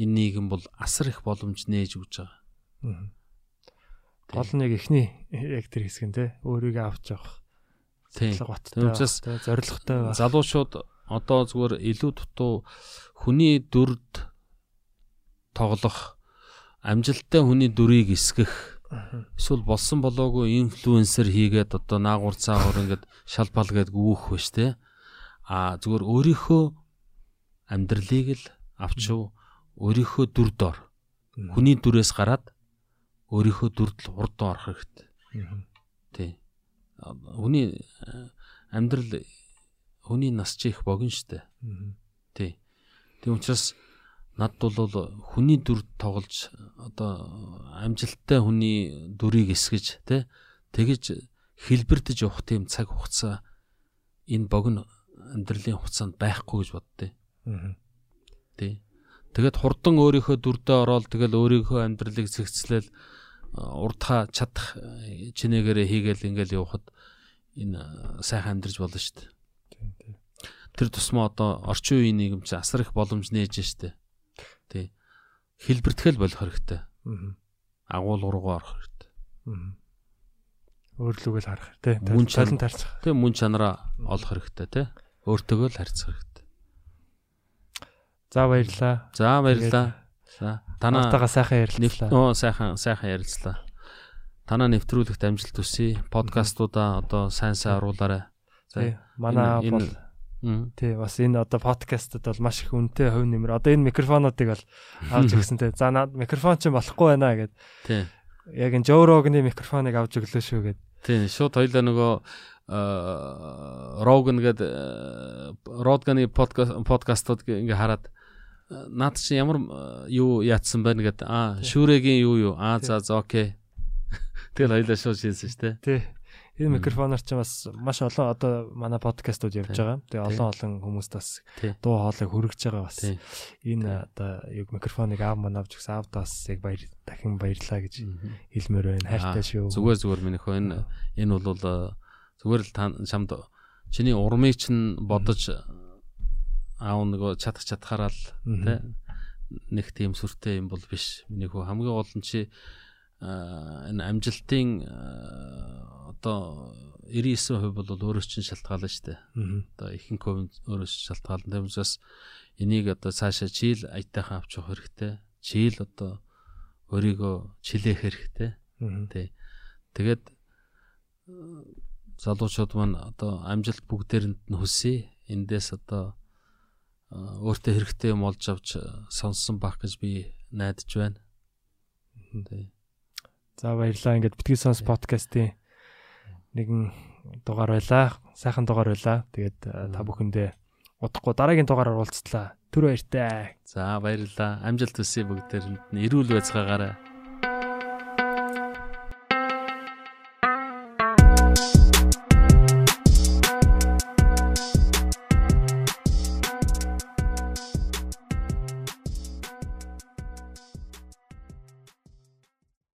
энэ нийгэм бол асар их боломж нээж өгч байгаа. Гол нь яг эхний яг тэр хэсэг нь те өөрийгөө авч явах. Тийм. Учраас зоригтой. Залуучууд одоо зүгээр илүү дутуу хүний дүрд тоглох амжилттай хүний дүрийг эсгэх эсвэл болсон болоогүй инфлюенсер хийгээд одоо наагур цаагур ингээд шалбал гээд гүүх биш те а зүгээр өөрийнхөө амьдралыг л авчив өөрийнхөө дүр дор хүний дүрээс гараад өөрийнхөө дүрдэл урдуу орох хэрэгтэй. Тий. Хүний амьдрал хүний нас чи их богино штэ. Тий. Тийм учраас над бол хүний дүр тоглож одоо амжилттай хүний дүрийг эсгэж тий тэгэж хэлбэрдэж явах тийм цаг хугацаа энэ богино амьдралын хугацаанд байхгүй гэж боддیں۔ Тий. Тэгээд хурдан өөрийнхөө дүрдээ ороод тэгэл өөрийнхөө амьдралыг зэгцлээл урдха чадах чинээгээрээ хийгээл ингээл явхад энэ сайхан амьдарч болно шүү дээ. Тэр тусмаа одоо орчин үеийн нийгэм чи асар их боломж нээж штэ. Тий. Хэлбэртгэл болох хэрэгтэй. Аа. Агуул ургуу орох хэрэгтэй. Аа. Өөрлөгөө л харах тий. Мөн чалан тарцах. Тий мөн чанараа олох хэрэгтэй тий. Өөртөөгөө л харьцах хэрэгтэй. За баярлаа. За баярлаа. За танаа тага сайхан ярилцлаа. Оо сайхан сайхан ярилцлаа. Танаа нэвтрүүлэгт амжилт хүсье. Подкастуудаа одоо сайн сайн оруулаарай. За манай бол Тий бас энэ одоо подкастад бол маш их үнэтэй хувь нэмэр. Одоо энэ микрофонуудыг бол авч [LAUGHS] өгсөн те. За наад микрофон ч болохгүй байна гэд. Тий. Яг энэ Joe Rogan-ы микрофоныг авч өглөө шүү гэд. Тий шууд хоёлаа нөгөө Rogan гэд Rogan-ы подкаст подкастууд ингээ хараад наад чи ямар юу яатсан байна гэд аа шүүрэгийн юу юу аа за за окей. [LAUGHS] Тэгэл хоёлаа шууд шийдсэн шүү дээ. Тий. Энэ микрофоноор ч бас маш олон одоо манай подкастууд явж байгаа. Тэгээ олон олон хүмүүст бас дуу хоолойг хүргэж байгаа бас. Энэ одоо яг микрофоныг аав маань авч өгсөн. Аавд бас яг баяр дахин баярлаа гэж хэлмээр байна. Хайртай шүү. Зүгээр зүгээр минийх энэ энэ бол зүгээр л та чамд чиний урмыг чинь бодож аав нөгөө чадах чадхаараа л тэ нэг тийм сүртэй юм бол биш. Миний хөө хамгийн гол нь чи энэ амжилтын одоо 99% бол өөрөөс чинь шалтгаална шүү дээ. Одоо ихэнх хувь өөрөөс шалтгаална. Тийм учраас энийг одоо цаашаа чийл аятайхан авч явах хэрэгтэй. Чийл одоо өөрийгөө чилээх хэрэгтэй. Тий. Тэгээд залуучууд маань одоо амжилт бүгдээрэнд нь хүсье. Эндээс одоо өөртөө хэрэгтэй юм олж авч сонссон байх гэж би найдаж байна. Тий. За баярлалаа. Ингээд битгий сонс подкастын нэгэн дугаар байлаа. Сайхан дугаар байлаа. Тэгээд та бүхэндээ удахгүй дараагийн дугаараар уулзтлаа. Түр баяртай. За баярлалаа. Амжилт хүсье бүгдээрэнд. Эрүүл байцгаагаарай.